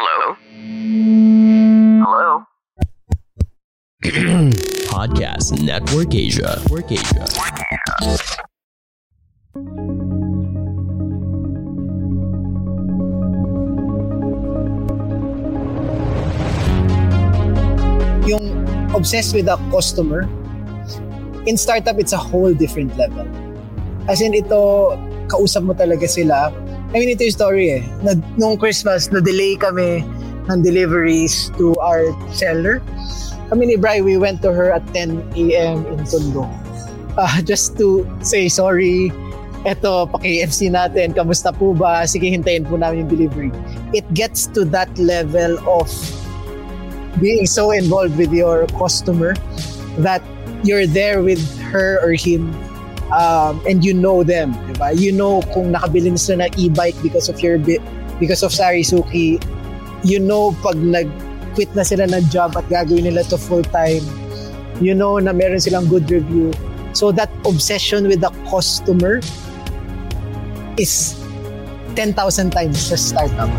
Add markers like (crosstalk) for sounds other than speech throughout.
Hello? Hello? (clears throat) Podcast Network Asia. Network Asia. yung obsessed with the customer, in startup, it's a whole different level. As in, ito, kausap mo talaga sila. I mean, ito yung story eh. Na, nung Christmas, na-delay kami ng deliveries to our seller. Kami ni Bri, we went to her at 10 a.m. in Tondo. Uh, (laughs) just to say sorry, eto, paki-FC natin, kamusta po ba? Sige, hintayin po namin yung delivery. It gets to that level of being so involved with your customer that you're there with her or him um, and you know them, diba? You know kung nakabili na sila ng e-bike because of your bi- because of Sarisuki. You know pag nag-quit na sila ng job at gagawin nila to full-time. You know na meron silang good review. So that obsession with the customer is 10,000 times sa startup.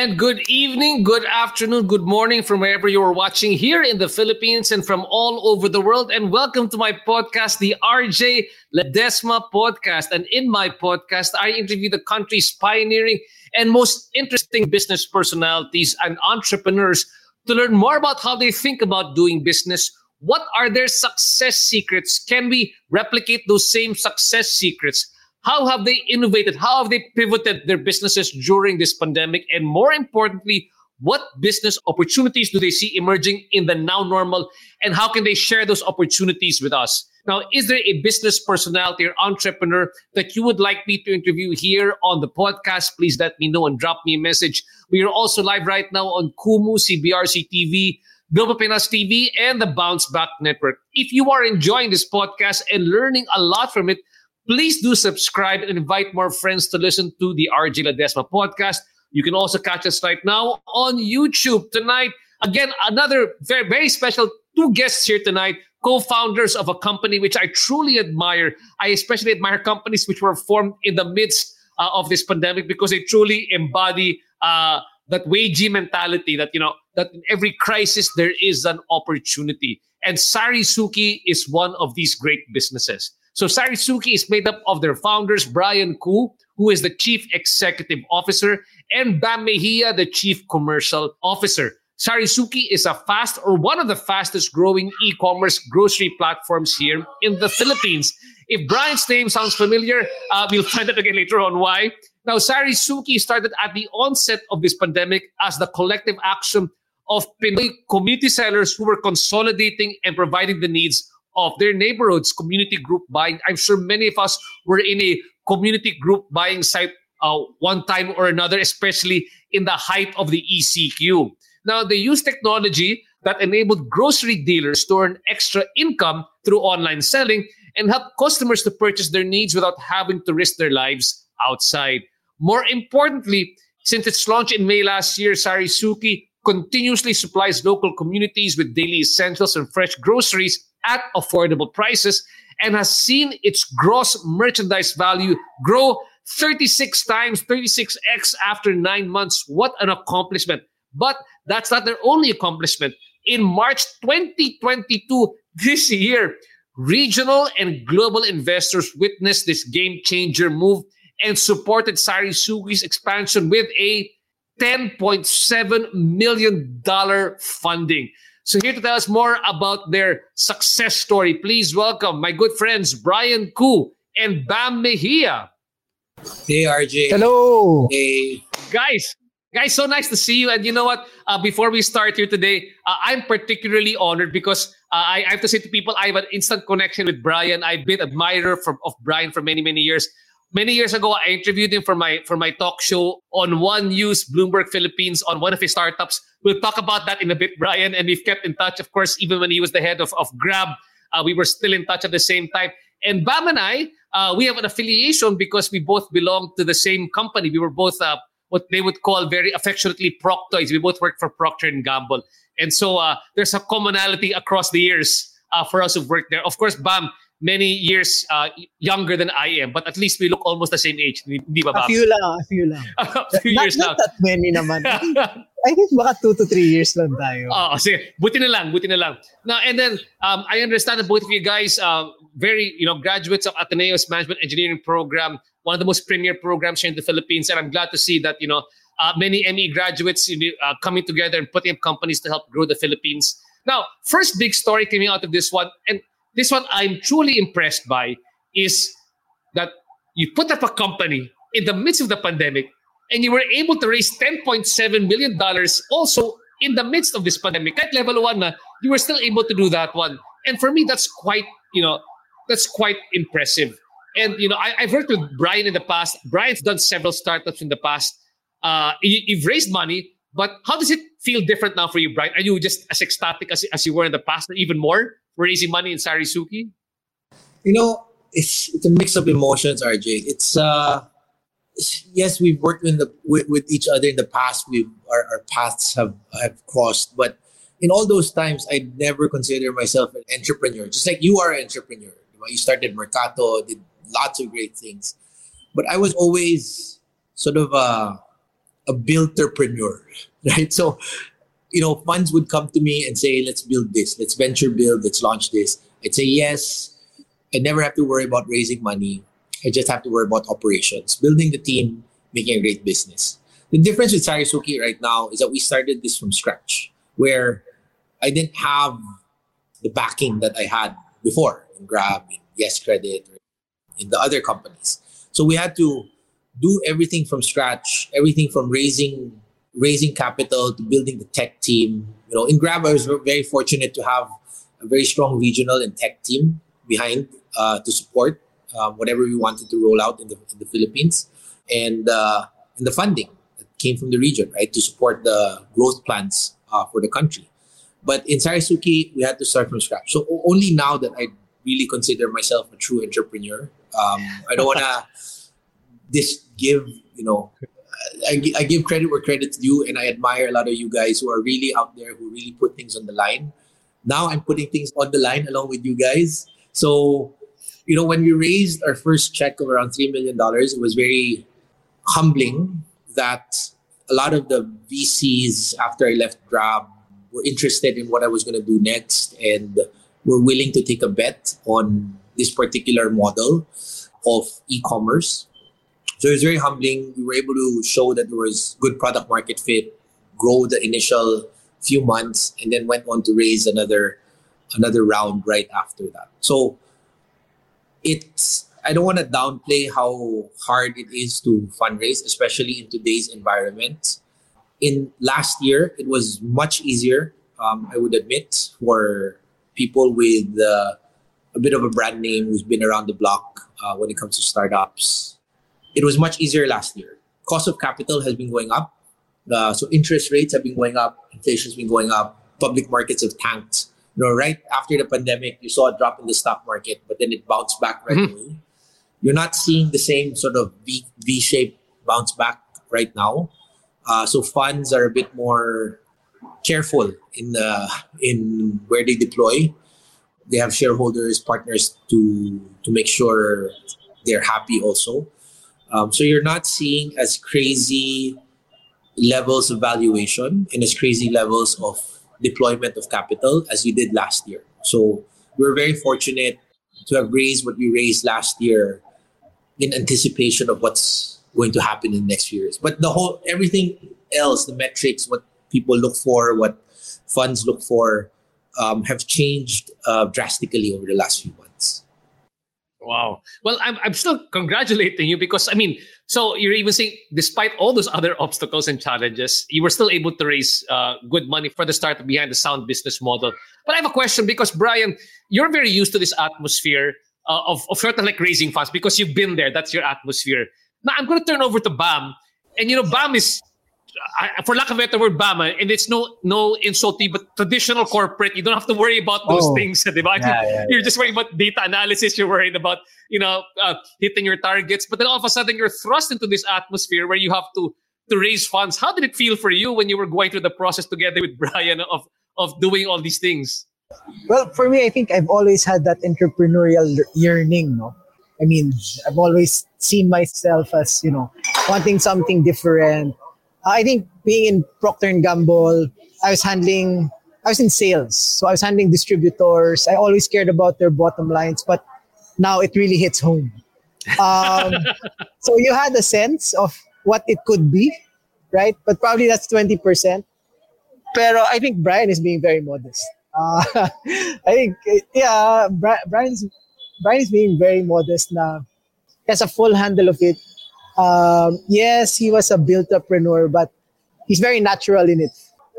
And good evening, good afternoon, good morning from wherever you are watching here in the Philippines and from all over the world. And welcome to my podcast, the RJ Ledesma Podcast. And in my podcast, I interview the country's pioneering and most interesting business personalities and entrepreneurs to learn more about how they think about doing business. What are their success secrets? Can we replicate those same success secrets? How have they innovated? How have they pivoted their businesses during this pandemic? And more importantly, what business opportunities do they see emerging in the now normal? And how can they share those opportunities with us? Now, is there a business personality or entrepreneur that you would like me to interview here on the podcast? Please let me know and drop me a message. We are also live right now on Kumu, CBRC TV, Global Pinas TV, and the Bounce Back Network. If you are enjoying this podcast and learning a lot from it, please do subscribe and invite more friends to listen to the RJ Ledesma podcast. You can also catch us right now on YouTube tonight. Again, another very, very special two guests here tonight, co-founders of a company which I truly admire. I especially admire companies which were formed in the midst uh, of this pandemic because they truly embody uh, that wagey mentality that, you know, that in every crisis there is an opportunity. And Sarisuki is one of these great businesses. So Sarisuki is made up of their founders, Brian Cu, who is the chief executive officer, and Bam Mejia, the chief commercial officer. Sarisuki is a fast or one of the fastest growing e-commerce grocery platforms here in the Philippines. If Brian's name sounds familiar, uh, we'll find out again later on why. Now, Sarisuki started at the onset of this pandemic as the collective action of Pinoy community sellers who were consolidating and providing the needs of their neighborhoods, community group buying. I'm sure many of us were in a community group buying site uh, one time or another, especially in the height of the ECQ. Now, they use technology that enabled grocery dealers to earn extra income through online selling and help customers to purchase their needs without having to risk their lives outside. More importantly, since its launch in May last year, Sarisuki continuously supplies local communities with daily essentials and fresh groceries at affordable prices and has seen its gross merchandise value grow 36 times, 36x after nine months. What an accomplishment. But that's not their only accomplishment. In March 2022, this year, regional and global investors witnessed this game changer move and supported Sarisuki's expansion with a $10.7 million funding. So, here to tell us more about their success story, please welcome my good friends Brian Cu and Bam Mejia. Hey, RJ. Hello! Hey. Guys, guys, so nice to see you. And you know what? Uh, before we start here today, uh, I'm particularly honored because Uh, I, I have to say to people, I have an instant connection with Brian. I've been admirer for, of Brian for many, many years. Many years ago, I interviewed him for my for my talk show on One News Bloomberg Philippines on one of his startups. We'll talk about that in a bit, Brian. And we've kept in touch, of course, even when he was the head of, of Grab. Uh, we were still in touch at the same time. And Bam and I, uh, we have an affiliation because we both belong to the same company. We were both uh, what they would call very affectionately Proctoids. We both work for Procter and Gamble, and so uh, there's a commonality across the years uh, for us who've worked there. Of course, Bam, many years uh, younger than I am, but at least we look almost the same age. Di ba? A few lang, a few lang. (laughs) a few not, years not now. that many naman. I (laughs) think, I think baka two to three years lang tayo. Oh, sige. Buti na lang, buti na lang. Now, and then um, I understand that both of you guys, uh, very, you know, graduates of Ateneo's Management Engineering Program, one of the most premier programs here in the Philippines. And I'm glad to see that, you know, uh, many ME graduates uh, coming together and putting up companies to help grow the Philippines. Now, first big story coming out of this one, and this one I'm truly impressed by, is that you put up a company in the midst of the pandemic and you were able to raise $10.7 million also in the midst of this pandemic. At level one, you were still able to do that one. And for me, that's quite, you know, that's quite impressive. And, you know, I, I've worked with Brian in the past. Brian's done several startups in the past. Uh, you, you've raised money, but how does it feel different now for you, Brian? Are you just as ecstatic as, as you were in the past, or even more, raising money in Sarisuki? You know, it's it's a mix of emotions, RJ. It's uh yes, we've worked in the with, with each other in the past. We our, our paths have have crossed, but in all those times, I never considered myself an entrepreneur. Just like you are an entrepreneur, you started Mercato, did lots of great things, but I was always sort of a a builderpreneur, (laughs) right? So, you know, funds would come to me and say, "Let's build this. Let's venture build. Let's launch this." I'd say yes. I never have to worry about raising money. I just have to worry about operations, building the team, making a great business. The difference with Sarisuki right now is that we started this from scratch, where I didn't have the backing that I had before in Grab, in Yes Credit, in the other companies. So we had to do everything from scratch, everything from raising raising capital to building the tech team. You know, in Grab, I was very fortunate to have a very strong regional and tech team behind uh, to support uh, whatever we wanted to roll out in the, in the Philippines, and uh, and the funding that came from the region, right, to support the growth plans uh, for the country. But in Sarisuki, we had to start from scratch. So only now that I really consider myself a true entrepreneur, um, I don't want to this give you know. I, I give credit where credit's due, and I admire a lot of you guys who are really out there who really put things on the line. Now I'm putting things on the line along with you guys. So you know, when we raised our first check of around $3 million, it was very humbling that a lot of the VCs, after I left Grab, were interested in what I was going to do next and were willing to take a bet on this particular model of e commerce. So it was very humbling. We were able to show that there was good product market fit, grow the initial few months, and then went on to raise another another round right after that. So it's I don't want to downplay how hard it is to fundraise, especially in today's environment. In last year, it was much easier. Um, I would admit for people with uh, a bit of a brand name who's been around the block uh, when it comes to startups. It was much easier last year. Cost of capital has been going up, uh, so interest rates have been going up, inflation's been going up, public markets have tanked you know, right after the pandemic, you saw a drop in the stock market, but then it bounced back right Mhm. away. You're not seeing the same sort of V V shaped bounce back right now. Uh, so funds are a bit more careful in the in where they deploy. They have shareholders, partners to to make sure they're happy also. Um, so you're not seeing as crazy levels of valuation and as crazy levels of deployment of capital as you did last year. So we're very fortunate to have raised what we raised last year in anticipation of what's going to happen in the next few years. But the whole everything else, the metrics, what people look for, what funds look for, um, have changed uh, drastically over the last few months. Wow. Well, I'm, I'm still congratulating you because, I mean, so you're even saying, despite all those other obstacles and challenges, you were still able to raise uh, good money for the start behind the sound business model. But I have a question because, Brian, you're very used to this atmosphere uh, of, of sort of like raising funds because you've been there. That's your atmosphere. Now, I'm going to turn over to BAM. And, you know, BAM is I, for lack of a better word, Bama, and it's no no insult to you, but traditional corporate, you don't have to worry about those Oh. things. (laughs) Yeah, yeah, you're just worried about data analysis. You're worried about you know uh, hitting your targets, but then all of a sudden you're thrust into this atmosphere where you have to to raise funds. How did it feel for you when you were going through the process together with (laughs) Brian of of doing all these things? Well, for me, I think I've always had that entrepreneurial yearning, no? I mean, I've always seen myself as, you know, wanting something different. I think being in Procter and Gamble, I was handling, I was in sales. So I was handling distributors. I always cared about their bottom lines, but now it really hits home. Um, (laughs) so you had a sense of what it could be, right? But probably that's 20%. Pero I think Brian is being very modest. Uh, (laughs) I think, uh, yeah, Bri- Brian's, Brian is being very modest now. he has a full handle of it. Um, yes, he was a built entrepreneur, but he's very natural in it.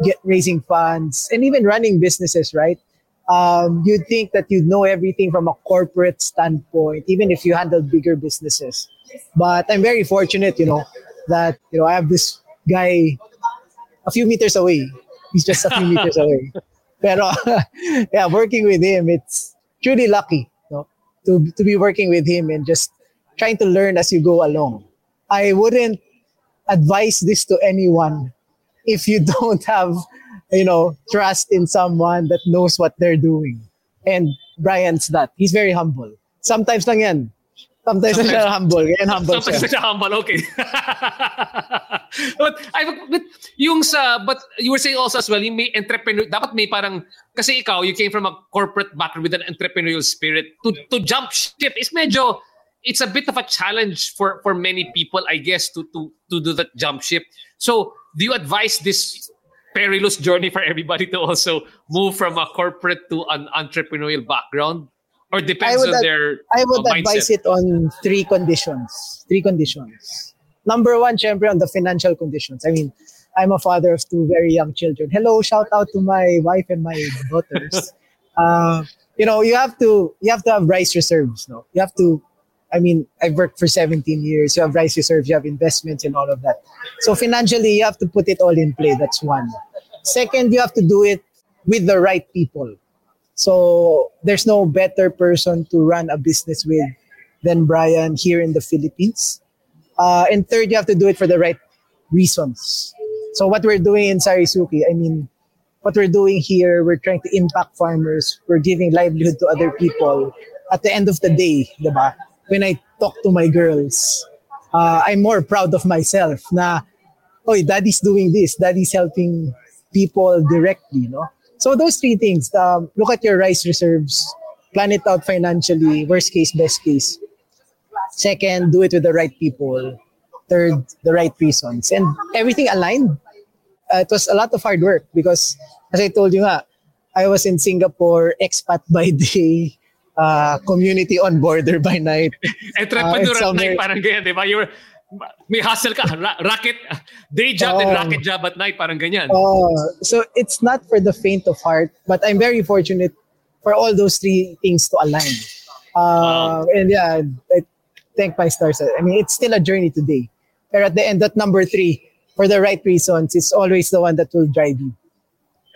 Get raising funds and even running businesses, right? Um, you'd think that you'd know everything from a corporate standpoint, even if you handle bigger businesses. But I'm very fortunate, you know, that you know I have this guy a few meters away. He's just a few (laughs) meters away. Pero (laughs) yeah, working with him, it's truly lucky no? to, to be working with him and just trying to learn as you go along. I wouldn't advise this to anyone if you (laughs) don't have, you know, trust in someone that knows what they're doing. And Brian's that. He's very humble. Sometimes lang yan. Sometimes, lang siya humble. Yan humble Sometimes siya humble, okay. (laughs) but, I, but yung sa, but you were saying also as well, yung may entrepreneur, dapat may parang, kasi ikaw, you came from a corporate background with an entrepreneurial spirit. To, to jump ship is medyo, it's a bit of a challenge for, for many people, I guess, to, to, to do that jump ship. So, do you advise this perilous journey for everybody to also move from a corporate to an entrepreneurial background? Or depends on ad- their I would uh, advise mindset? it on three conditions. Three conditions. Number one, syempre, on the financial conditions. I mean, I'm a father of two very young children. Hello, shout out to my wife and my daughters. (laughs) uh, you know, you have to you have to have rice reserves. No, you have to. I mean, I've worked for 17 years. You have rice reserves, you have investments, and all of that. So financially, you have to put it all in play. That's one. Second, you have to do it with the right people. So there's no better person to run a business with than Brian here in the Philippines. Uh, and third, you have to do it for the right reasons. So what we're doing in Sarisuki, I mean, what we're doing here, we're trying to impact farmers. We're giving livelihood to other people. At the end of the day, diba? When I talk to my girls, uh, I'm more proud of myself na, oh, daddy's doing this. Daddy's helping people directly, no? So those three things, um, look at your rice reserves, plan it out financially, worst case, best case. Second, do it with the right people. Third, the right reasons. And everything aligned. Uh, it was a lot of hard work because, as I told you nga, I was in Singapore, expat by (laughs) day, uh, community on border by night. (laughs) Entrepreneur Ah, it's at night, parang ganyan, di ba? You were, may hustle ka, ra- racket, day job and Oh. racket job at night, parang ganyan. Oh, so it's not for the faint of heart, but I'm very fortunate for all those three things to align. Uh, And yeah, I thank my stars. I mean, it's still a journey today. But at the end, that number three, for the right reasons, is always the one that will drive you.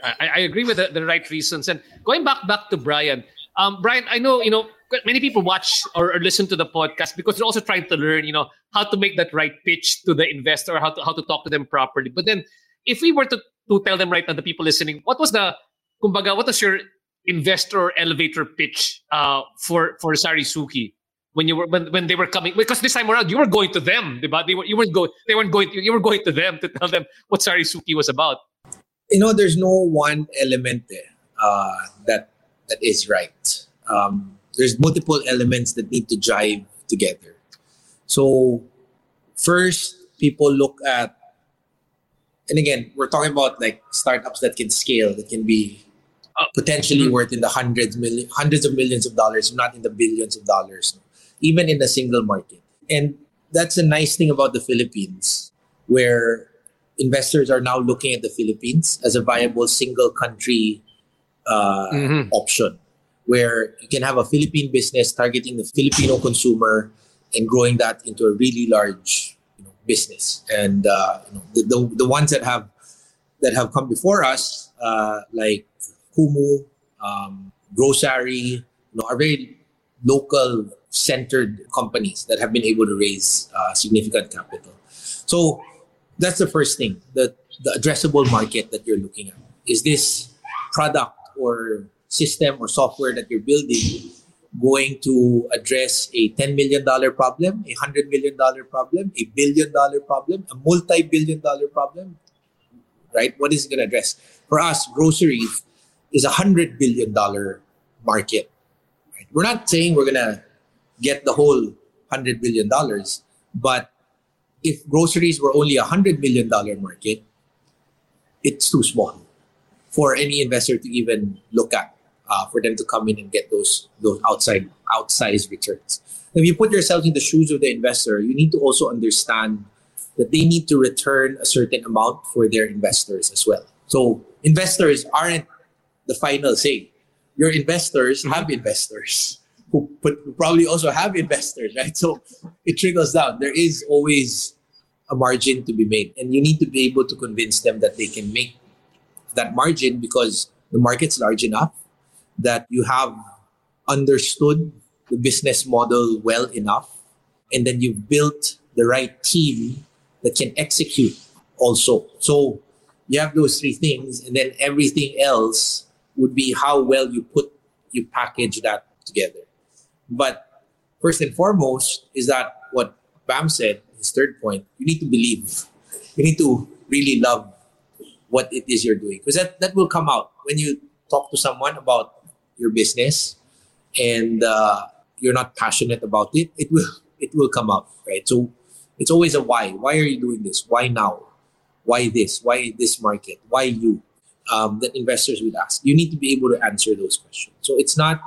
I, I agree with the, the right reasons. And going back back to Brian, um, Brian, I know you know many people watch or, or listen to the podcast because they're also trying to learn, you know, how to make that right pitch to the investor, how to how to talk to them properly. But then, if we were to to tell them right now, the people listening, what was the, kumbaga, what was your investor elevator pitch uh, for for Sarisuki when you were when, when they were coming? Because this time around, you were going to them, diba? They were you weren't go they weren't going to, you were going to them to tell them what Sari Suki was about. you know, there's no one element there uh, that that is right. Um, there's multiple elements that need to jive together. So, first, people look at, and again, we're talking about like startups that can scale, that can be potentially mhm. worth in the hundreds million, hundreds of millions of dollars, not in the billions of dollars. even in a single market. And that's a nice thing about the Philippines, where investors are now looking at the Philippines as a viable single country uh, Mhm. option, where you can have a Philippine business targeting the Filipino consumer and growing that into a really large you know, business. And uh, you know, the, the the ones that have that have come before us, uh, like Kumu, um, GrowSari, you know, are very local centered companies that have been able to raise uh, significant capital. So that's the first thing, the, the addressable market that you're looking at. Is this product or system or software that you're building going to address a $10 million problem, a $100 million problem, a billion dollar problem, a multi billion dollar problem? Right? What is it going to address? For us, groceries is a $100 billion market. Right? We're not saying we're going to get the whole $100 billion, but if groceries were only a $100 million market, it's too small for any investor to even look at, uh, for them to come in and get those those outside outsized returns. If you put yourself in the shoes of the investor, you need to also understand that they need to return a certain amount for their investors as well. So investors aren't the final say. Your investors have investors who put, who probably also have investors, right? So it trickles down. There is always a margin to be made, and you need to be able to convince them that they can make that margin because the market's large enough that you have understood the business model well enough, and then you've built the right team that can execute also. So you have those three things, and then everything else would be how well you put you package that together. But first and foremost is that what Bam said, his third point, you need to believe. You need to really love what it is you're doing. Because that, that will come out when you talk to someone about your business and uh, you're not passionate about it, it will it will come out, right? So it's always a why. Why are you doing this? Why now? Why this? Why this market? Why you? Um, that investors would ask. You need to be able to answer those questions. So it's not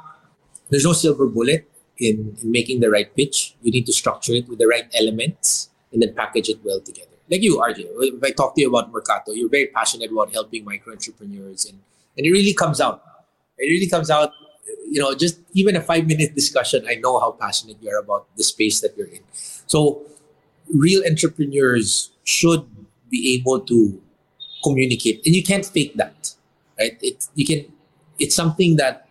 there's no silver bullet in, in making the right pitch. You need to structure it with the right elements and then package it well together. Like you, RJ, if I talk to you about Mercato, you're very passionate about helping micro entrepreneurs and, and it really comes out. It really comes out, you know, just even a five minute discussion, I know how passionate you are about the space that you're in. So real entrepreneurs should be able to communicate and you can't fake that, right? It, you can, it's something that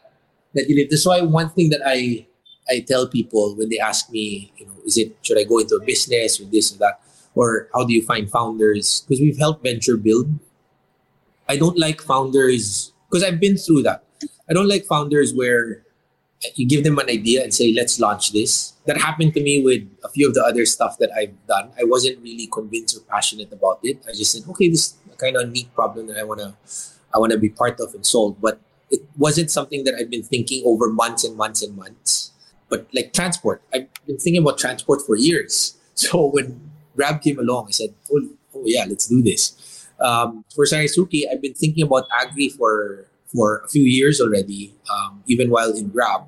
that you live. That's why one thing that I I tell people when they ask me, you know, is it should I go into a business or this or that, or how do you find founders? Because we've helped venture build. I don't like founders because I've been through that. I don't like founders where you give them an idea and say, let's launch this. That happened to me with a few of the other stuff that I've done. I wasn't really convinced or passionate about it. I just said, okay, this kind of neat problem that I wanna I wanna be part of and solve. But it wasn't something that I've been thinking over months and months and months. But like transport, I've been thinking about transport for years. (laughs) So when Grab came along, I said, oh, oh yeah, let's do this. Um, for Sarisuki, I've been thinking about agri for for a few years already, um, even while in Grab.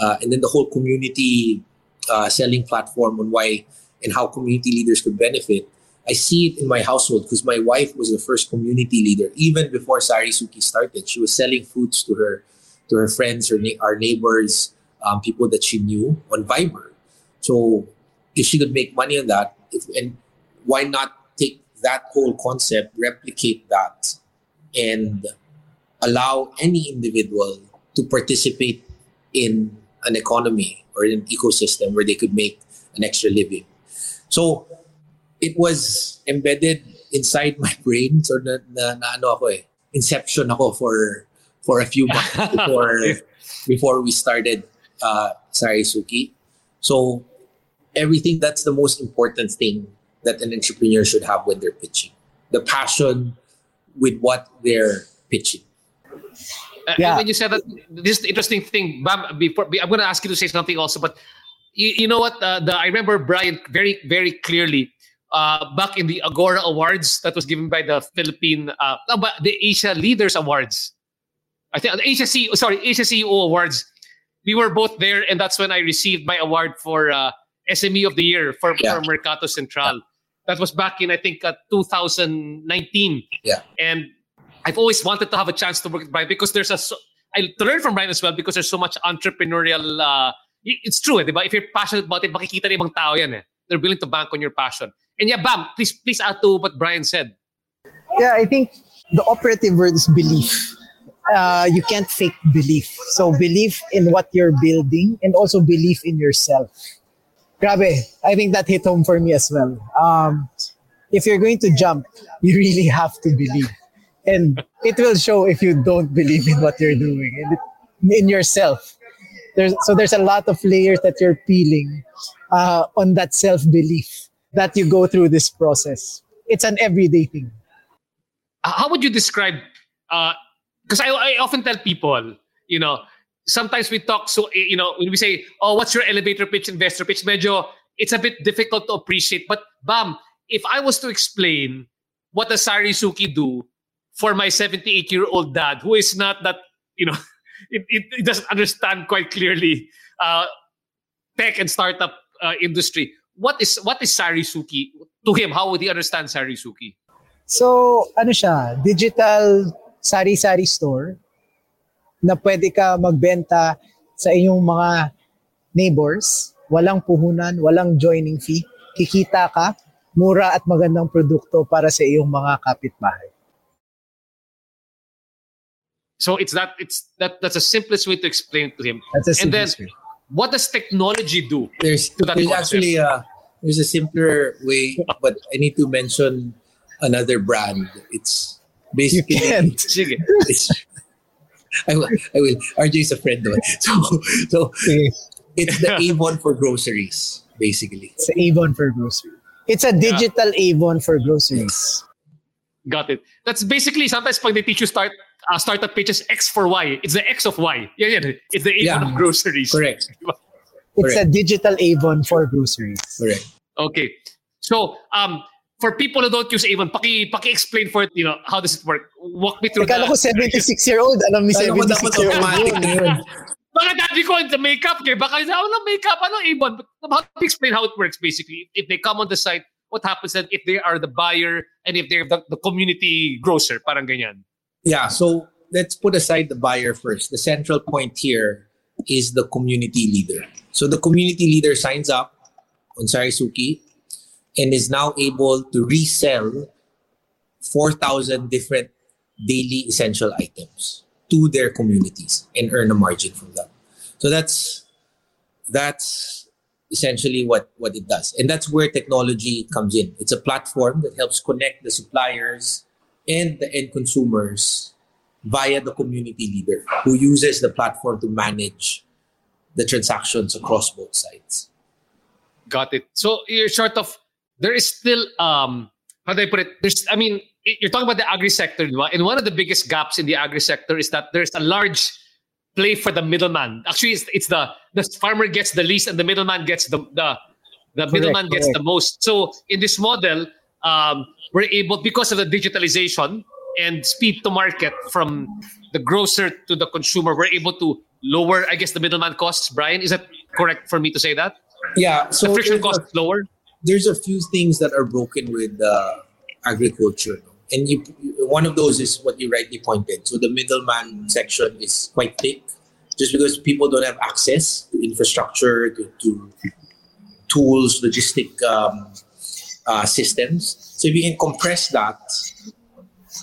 Uh, and then the whole community uh, selling platform on why and how community leaders could benefit. I see it in my household because my wife was the first community leader. Even before Sarisuki started, she was selling foods to her to her friends, her na- our neighbors, um, people that she knew on Viber. So if she could make money on that, if, and why not take that whole concept, replicate that, and allow any individual to participate in an economy or in an ecosystem where they could make an extra living. So it was embedded inside my (laughs) brain. So na, na, na ano ako eh, inception ako for for a few months (laughs) before before we started uh, Sarisuki. So everything that's the most important thing that an entrepreneur should have when they're pitching. The passion with what they're pitching. Uh, Yeah. When you said that, this interesting thing, Bam, before I'm going to ask you to say something also, but you, you know what? Uh, the, I remember Brian very, very clearly uh, back in the Agora Awards that was given by the Philippine, uh, no, but the Asia Leaders Awards. I think the Asia CEO, sorry, Asia CEO Awards. we were both there, and that's when I received my award for uh, SME of the Year for, Yeah. for Mercato Central. That was back in I think uh, 2019. Yeah. and I've always wanted to have a chance to work with Brian because there's a so, I to learn from Brian as well because there's so much entrepreneurial. Uh, it's true, eh, di? If you're passionate about it, makikita ng ibang tao yan eh. They're willing to bank on your passion. And yeah, bam, please please add to what Brian said. Yeah, I think the operative word is belief. Uh, you can't fake belief. So belief in what you're building and also belief in yourself. Grabe, I think that hit home for me as well. Um, if you're going to jump, you really have to believe. And it will show if you don't believe in what you're doing and in yourself. There's, so there's a lot of layers that you're peeling uh, on that self-belief that you go through this process. It's an everyday thing. Uh, how would you describe because I, I often tell people you know sometimes we talk so eh, you know when we say oh what's your elevator pitch investor pitch? Medyo it's a bit difficult to appreciate. But bam if i was to explain what does sari suki do for my 78 year old dad who is not that you know (laughs) it, it, it doesn't understand quite clearly uh, tech and startup uh, industry what is what is sari suki? To him how would he understand sari suki? So, ano siya, digital sari-sari store na pwede ka magbenta sa iyong mga neighbors, walang puhunan, walang joining fee, kikita ka, mura at magandang produkto para sa iyong mga kapitbahay. So it's that it's that that's the simplest way to explain it to him. That's a and then way. what does technology do? there's to that there's concept. actually a there's a simpler way, but I need to mention another brand. It's You basically can't. Sige. it's, I will, I will. RJ is a friend of it. (laughs) So, so it's the Avon for groceries, basically. It's Avon for grocery. It's a digital Avon for groceries. Got it. That's basically sometimes when they teach you start uh, startup pitches X for Y. It's the X of Y. Yeah, yeah. It's the Avon Yeah. of groceries. Correct. It's a Correct. digital Avon for groceries. Correct. Okay. So um for people who don't use Avon, paki paki explain for it, you know, how does it work? Walk me through Akala ko the 76-year-old. Alam ni Kala ko dapat 76-year-old automatic yun. na yun. (laughs) Baka daddy ko the makeup kay baka sa ano makeup ano Avon. But how to explain how it works basically? If they come on the site, what happens then if they are the buyer and if they're the, the community grocer, parang ganyan. Yeah, so let's put aside the buyer first. The central point here is the community leader. So the community leader signs up on Sarisuki and is now able to resell 4,000 different daily essential items to their communities and earn a margin from that. So that's that's essentially what what it does. And that's where technology comes in. It's a platform that helps connect the suppliers and the end consumers via the community leader who uses the platform to manage the transactions across both sides. Got it. So you're sort of there is still um how do I put it? There's I mean you're talking about the agri sector, and one of the biggest gaps in the agri sector is that there's a large play for the middleman. Actually, it's, it's the the farmer gets the least and the middleman gets the the the middleman gets correct. the most. So in this model, um, we're able because of the digitalization and speed to market from the grocer to the consumer, we're able to lower, I guess, the middleman costs. Brian, is that correct for me to say that? Yeah, so The friction cost a- is lower. There's a few things that are broken with uh, agriculture. And you, one of those is what you rightly pointed. So the middleman section is quite thick just because people don't have access to infrastructure, to, to tools, logistic um, uh, systems. So if you can compress that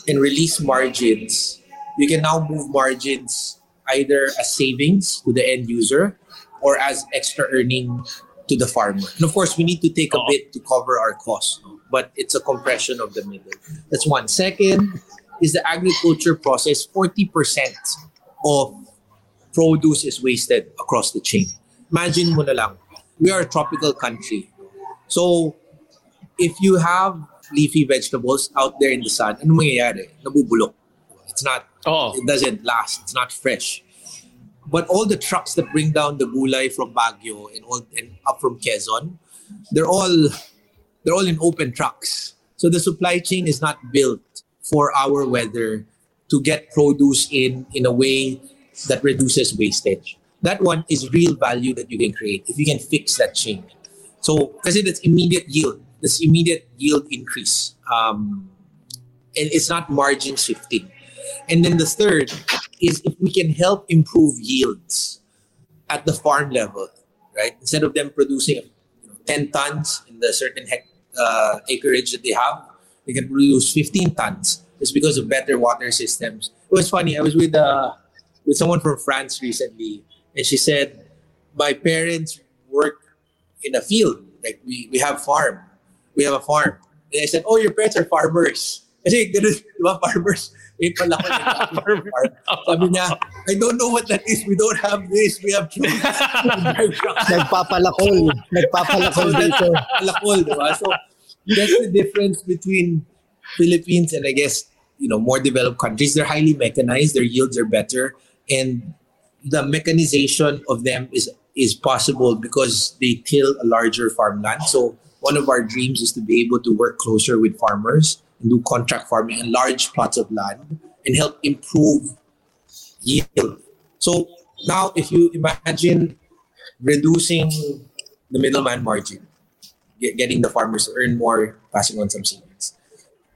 and release margins, you can now move margins either as savings to the end user or as extra earning to the farmer. And of course, we need to take a oh. bit to cover our costs, but it's a compression of the middle. That's one. Second is the agriculture process. 40% of produce is wasted across the chain. Imagine mo na lang, we are a tropical country. So, if you have leafy vegetables out there in the sun, ano mangyayari? Nabubulok. It's not, Oh. it doesn't last. It's not fresh. But all the trucks that bring down the gulay from Baguio and all and up from Quezon, they're all they're all in open trucks. So the supply chain is not built for our weather to get produce in in a way that reduces wastage. that one is real value that you can create if you can fix that chain. So, kasi that's immediate yield, this immediate yield increase. Um, and it's not margin shifting. And then the third is if we can help improve yields at the farm level, right? Instead of them producing you know, 10 tons in the certain hect- uh, acreage that they have, they can produce 15 tons just because of better water systems. It was funny. I was with uh, with someone from France recently, and she said, "My parents work in a field. Like we we have farm, we have a farm." And I said, "Oh, your parents are farmers." Kasi ganun, di ba, farmers, may palaki na (laughs) farm. Sabi niya, I don't know what that is. We don't have this. We have trees. (laughs) Nagpapalakol. Nagpapalakol dito. Palakol, di ba? So, that's the difference between Philippines and I guess, you know, more developed countries. They're highly mechanized. Their yields are better. And the mechanization of them is is possible because they till a larger farmland. So one of our dreams is to be able to work closer with farmers and do contract farming in large plots of land and help improve yield. So now, if you imagine reducing the middleman margin, get, getting the farmers to earn more, passing on some savings,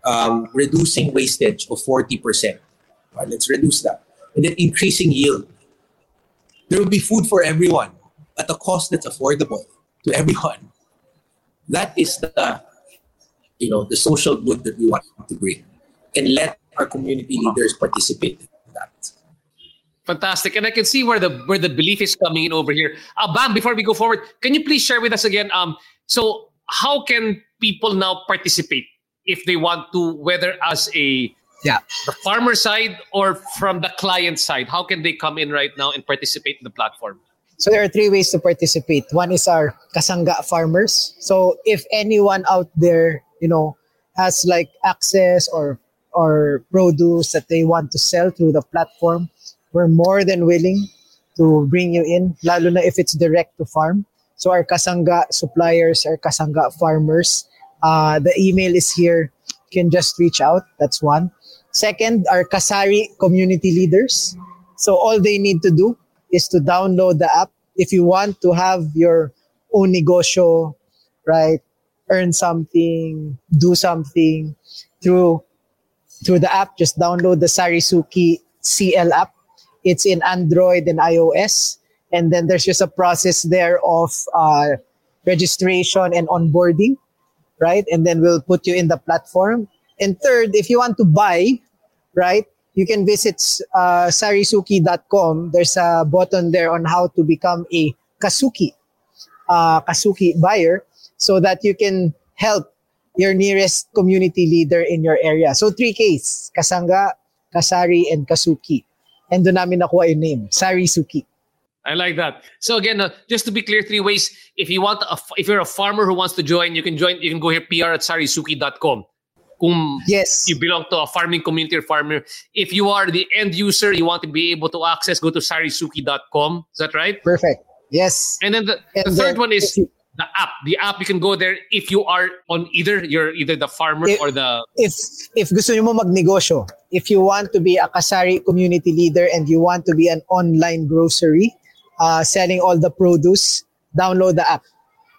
um, reducing wastage of 40%. Right, let's reduce that. And then increasing yield. There will be food for everyone at a cost that's affordable to everyone. That is the you know the social good that we want to bring and let our community leaders participate in that Fantastic. And I can see where the where the belief is coming in over here. Uh, Bam, before we go forward, can you please share with us again? Um, so how can people now participate if they want to, whether as a Yeah. the farmer side or from the client side? How can they come in right now and participate in the platform? So there are three ways to participate. One is our Kasanga farmers. So if anyone out there, you know, has like access or or produce that they want to sell through the platform, we're more than willing to bring you in, lalo na if it's direct to farm. So our Kasanga suppliers, our Kasanga farmers, uh, the email is here. You can just reach out. That's one. Second, our Kasari community leaders. So all they need to do is to download the app. If you want to have your own negosyo, right? Earn something, do something through through the app, just download the Sarisuki CL app. It's in Android and iOS. And then there's just a process there of uh, registration and onboarding, right? And then we'll put you in the platform. And third, if you want to buy, right, you can visit uh, sarisuki.com. There's a button there on how to become a Kasuki, uh, Kasuki buyer so that you can help your nearest community leader in your area. So three Ks, Kasanga, Kasari, and Kasuki. And doon namin nakuha yung name, Sarisuki. I like that. So again, uh, just to be clear, three ways. If you want, a, if you're a farmer who wants to join, you can join. You can go here pr at sarisuki.com. Kung Yes. you belong to a farming community or farmer. If you are the end user, you want to be able to access, go to sarisuki.com. Is that right? Perfect. Yes. And then the, And the then third one is you- the app. The app you can go there if you are on either you're either the farmer If- or the if if gusto mo magnegosyo, if you want to be a Kasari community leader and you want to be an online grocery, uh, selling all the produce, download the app.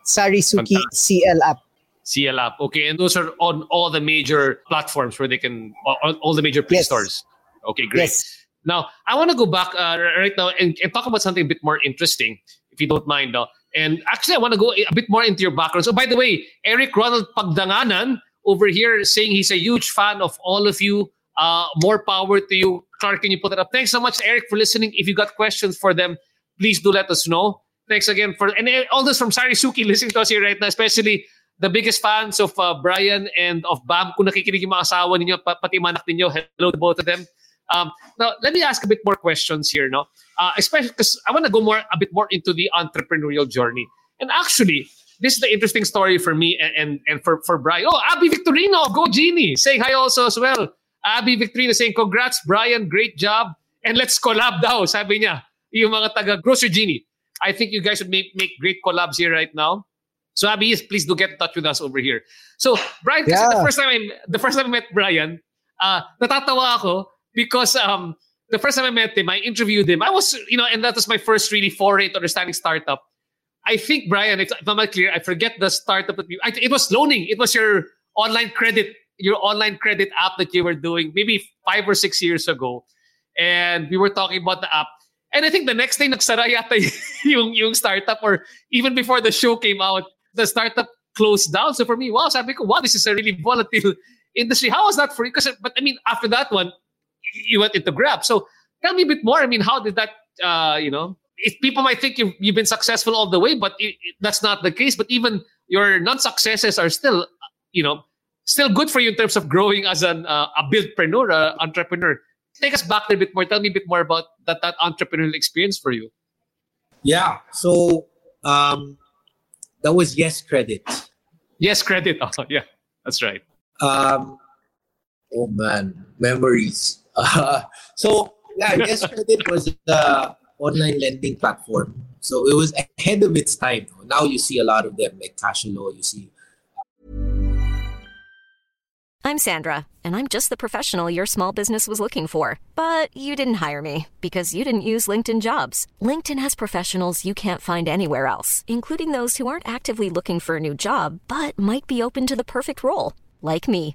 Sarisuki CL app. CL app. Okay, and those are on all the major platforms where they can on all the major play Yes. stores. Okay, great. Yes. Now I want to go back uh, right now and, and talk about something a bit more interesting, if you don't mind. Uh, and actually, I want to go a bit more into your background. So, by the way, Eric Ronald Pagdanganan over here saying he's a huge fan of all of you. Uh, more power to you. Clark, can you put that up? Thanks so much, Eric, for listening. If you got questions for them, please do let us know. Thanks again for and all this from Sarisuki (laughs) listening to us here right now, especially the biggest fans of uh, Brian and of Bam. Kung nakikinig yung mga asawa ninyo, pati mga anak ninyo, hello to both of them. Um, now, let me ask a bit more questions here, no? Uh, especially because I want to go more a bit more into the entrepreneurial journey. And actually, this is the interesting story for me and and, and for, for Brian. Oh, Abby Victorino, go Genie, saying hi also as well. Abby Victorino saying, congrats, Brian, great job. And let's collab daw, sabi niya. Yung mga taga Grocery Genie. I think you guys would make, make great collabs here right now. So Abby, please do get in touch with us over here. So Brian, Yeah. the first time I, the first time I met Brian, uh, natatawa ako because um, the first time I met him, I interviewed him. I was, you know, and that was my first really foray to understanding startup. I think Brian, if, if I'm not clear, I forget the startup that you. I, it was loaning. It was your online credit, your online credit app that you were doing maybe five or six years ago, and we were talking about the app. And I think the next day nagsara yata (laughs) yung, yung startup or even before the show came out, the startup closed down. So for me, wow, sabi ko, wow, this is a really volatile industry. How was that for you? Because, but I mean, after that one, you went into Grab. So tell me a bit more. I mean, how did that, uh, you know, if people might think you've, you've been successful all the way, but it, it, that's not the case. But even your non-successes are still, you know, still good for you in terms of growing as an uh, a buildpreneur, uh, entrepreneur take us back a bit more. Tell me a bit more about that that entrepreneurial experience for you. Yeah. So um, that was Yes Credit. Yes Credit. (laughs) Oh, yeah, that's right. Um, oh man, memories. Uh, (laughs) so yeah, Yes Credit was the online lending platform. So it was ahead of its time. Now you see a lot of them like Cashalo. You see I'm Sandra, and I'm just the professional your small business was looking for. But you didn't hire me because you didn't use LinkedIn jobs. LinkedIn has professionals you can't find anywhere else, including those who aren't actively looking for a new job but might be open to the perfect role, like me.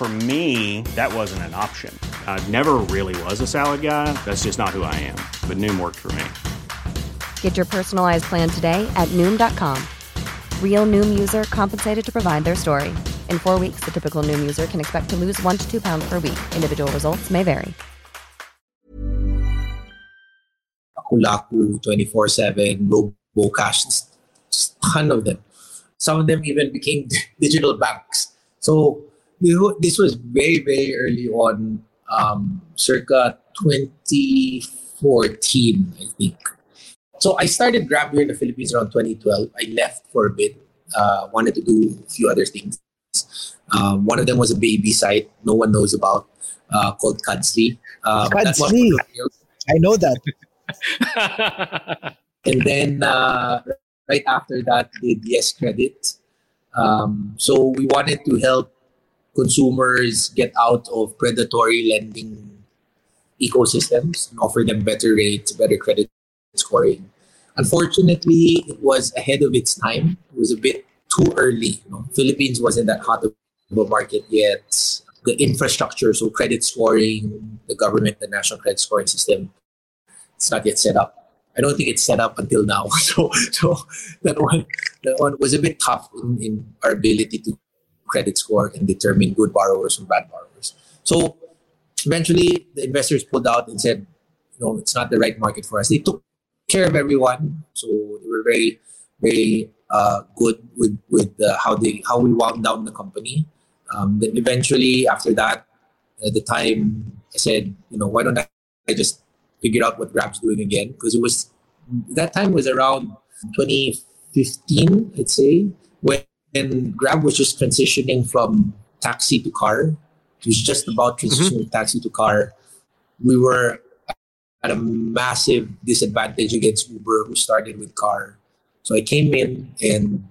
For me, that wasn't an option. I never really was a salad guy. That's just not who I am. But Noom worked for me. Get your personalized plan today at Noom.com. Real Noom user compensated to provide their story. In four weeks, the typical Noom user can expect to lose one to two pounds per week. Individual results may vary. Kulaku, 24-7, RoboCash, ton of them. Some of them even became (laughs) digital banks. So this was very, very early on, um, circa 2014, I think. So I started Grab here in the Philippines around 2012. I left for a bit, uh, wanted to do a few other things. Um, one of them was a baby site no one knows about uh, called Cudsly. Um, Cudsly. I know that. (laughs) and then uh, right after that, did Yes Credit. Um, so we wanted to help consumers get out of predatory lending ecosystems and offer them better rates, better credit scoring. Unfortunately, it was ahead of its time. It was a bit too early. You know? Philippines wasn't that hot of a market yet. The infrastructure, so credit scoring, the government, the national credit scoring system it's not yet set up. I don't think it's set up until now. (laughs) So, so that one, that one was a bit tough in, in our ability to credit score and determine good borrowers from bad borrowers. So, eventually, the investors pulled out and said, "No, it's not the right market for us." They took care of everyone, so they were very, very uh, good with with how they how we wound down the company. Um, then eventually, after that, at the time, I said, you know, why don't I just figure out what Grab's doing again because it was that time was around 2015, I'd say, when Grab was just transitioning from taxi to car. It was just about transitioning mm-hmm. taxi to car. We were at a massive disadvantage against Uber, who started with car. So I came in and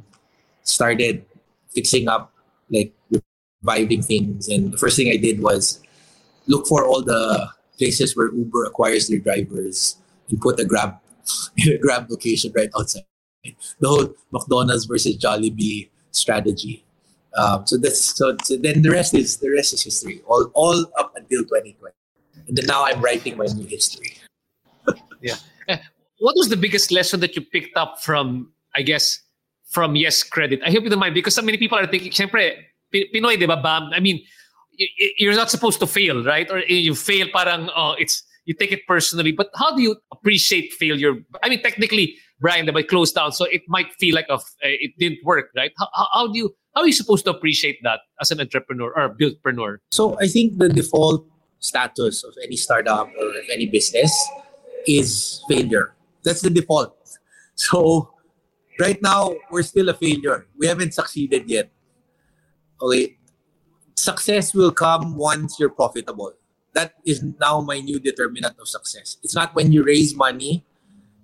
started fixing up, like reviving things. And the first thing I did was look for all the places where Uber acquires their drivers and put a Grab (laughs) a Grab location right outside. The whole McDonald's versus Jollibee strategy. Um, so that's so, so, then the rest is the rest is history. All all up until 2020, and then now I'm writing my new history. (laughs) yeah. Eh, what was the biggest lesson that you picked up from, I guess, from Yes Credit? I hope you don't mind because so many people are thinking, syempre, Pinoy, ba, bam? I mean, you're not supposed to fail, right? Or you fail, parang oh, it's you take it personally. But how do you appreciate failure? I mean, technically, Brian, they might close down, so it might feel like a, eh, it didn't work, right? How, how do you how are you supposed to appreciate that as an entrepreneur or a buildpreneur? So I think the default status of any startup or of any business is failure. That's the default. (laughs) So right now we're still a failure. We haven't succeeded yet. Okay. Success will come once you're profitable. That is now my new determinant of success. It's not when you raise money.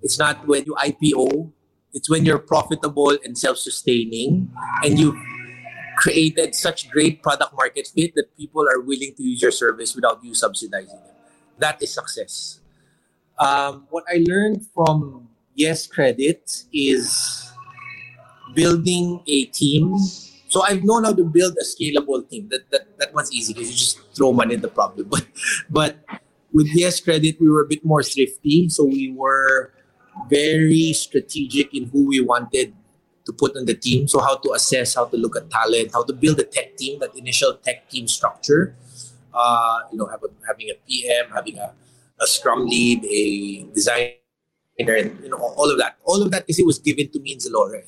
It's not when you IPO. It's when you're profitable and self-sustaining and you created such great product market fit that people are willing to use your service without you subsidizing them. That is success. Um, what I learned from Yes Credit is building a team. So I've known how to build a scalable team. That that, that one's easy because you just throw money at the problem. (laughs) But but with Yes Credit, we were a bit more thrifty. So we were very strategic in who we wanted to put on the team. So how to assess, how to look at talent, how to build a tech team, that initial tech team structure. Uh, you know, a, having a PM, having a, a Scrum lead, a designer, and you know all of that. All of that because it was given to me in Zalora.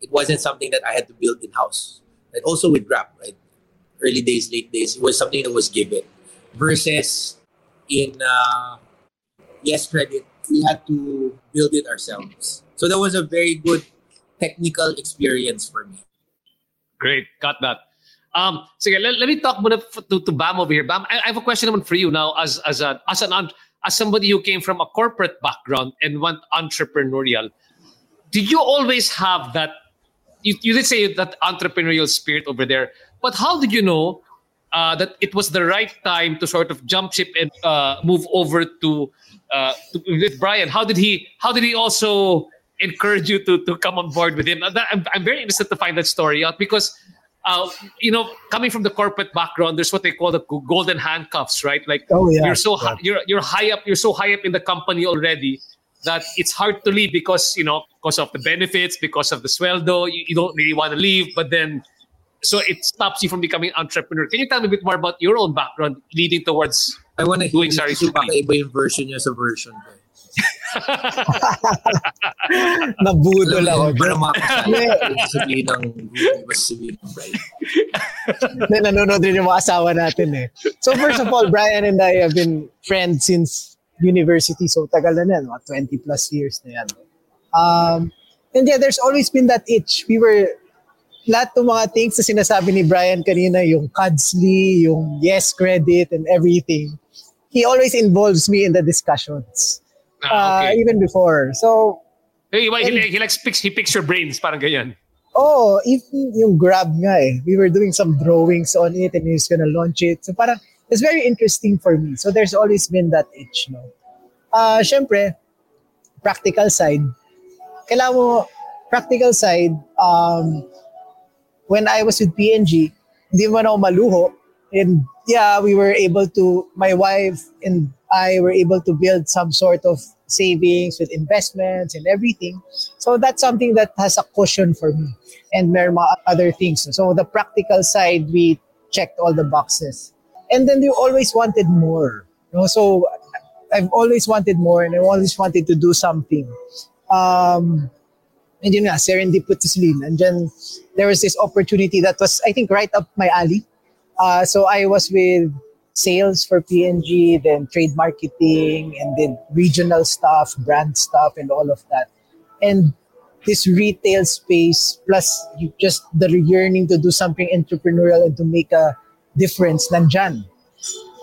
It wasn't something that I had to build in house. And also with Grab, right? Early days, late days, it was something that was given. Versus in uh, Yes Credit, we had to build it ourselves. So that was a very good technical experience for me. Great, got that. Um, sige, let, let me talk muna to, to Bam over here. Bam, I, I have a question for you now as as a as an as somebody who came from a corporate background and went entrepreneurial. Did you always have that? You, you did say that entrepreneurial spirit over there, but how did you know uh, that it was the right time to sort of jump ship and uh, move over to, uh, to with Brian? How did he? How did he also encourage you to to come on board with him? I'm, I'm very interested to find that story out because. Uh, you know, coming from the corporate background, there's what they call the golden handcuffs, right? Like, oh, yeah. you're so yeah. hi- you're you're high up, you're so high up in the company already that it's hard to leave because you know because of the benefits, because of the sweldo, you, you don't really want to leave, but then so it stops you from becoming an entrepreneur. Can you tell me a bit more about your own background leading towards I want to doing Sari Suki? Iba yung version niya sa version ko. (laughs) Nabudol ako. Para Hindi, makakasal. (laughs) Sabihin ng mas sabihin ng bride. hindi, nanonood rin yung mga asawa natin eh. So first of all, Brian and I have been friends since university. So tagal na yan, mga 20 plus years na yan. Um, and yeah, there's always been that itch. We were, lahat ng mga things na sinasabi ni Brian kanina, yung Cudsley, yung Yes Credit and everything, he always involves me in the discussions. Ah, Uh, okay. even before. So, Hey, he, he, he likes picks he picks your brains, parang ganyan. Oh, even yung Grab nga eh. We were doing some drawings on it and he was gonna launch it. So parang, it's very interesting for me. So there's always been that itch, no? Uh, Siyempre, practical side. Kailangan mo, practical side, um, when I was with P&G, hindi man ako maluho. And yeah, we were able to, my wife and I were able to build some sort of savings with investments and everything. So that's something that has a cushion for me. And there are other things. So the practical side, we checked all the boxes. And then you always wanted more. You know? So I've always wanted more and I always wanted to do something. Um, and yun nga, serendipitously, nandyan, there was this opportunity that was, I think, right up my alley. Uh, so I was with sales for PNG, then trade marketing, and then regional stuff, brand stuff, and all of that. And this retail space, plus just the yearning to do something entrepreneurial and to make a difference, nandyan.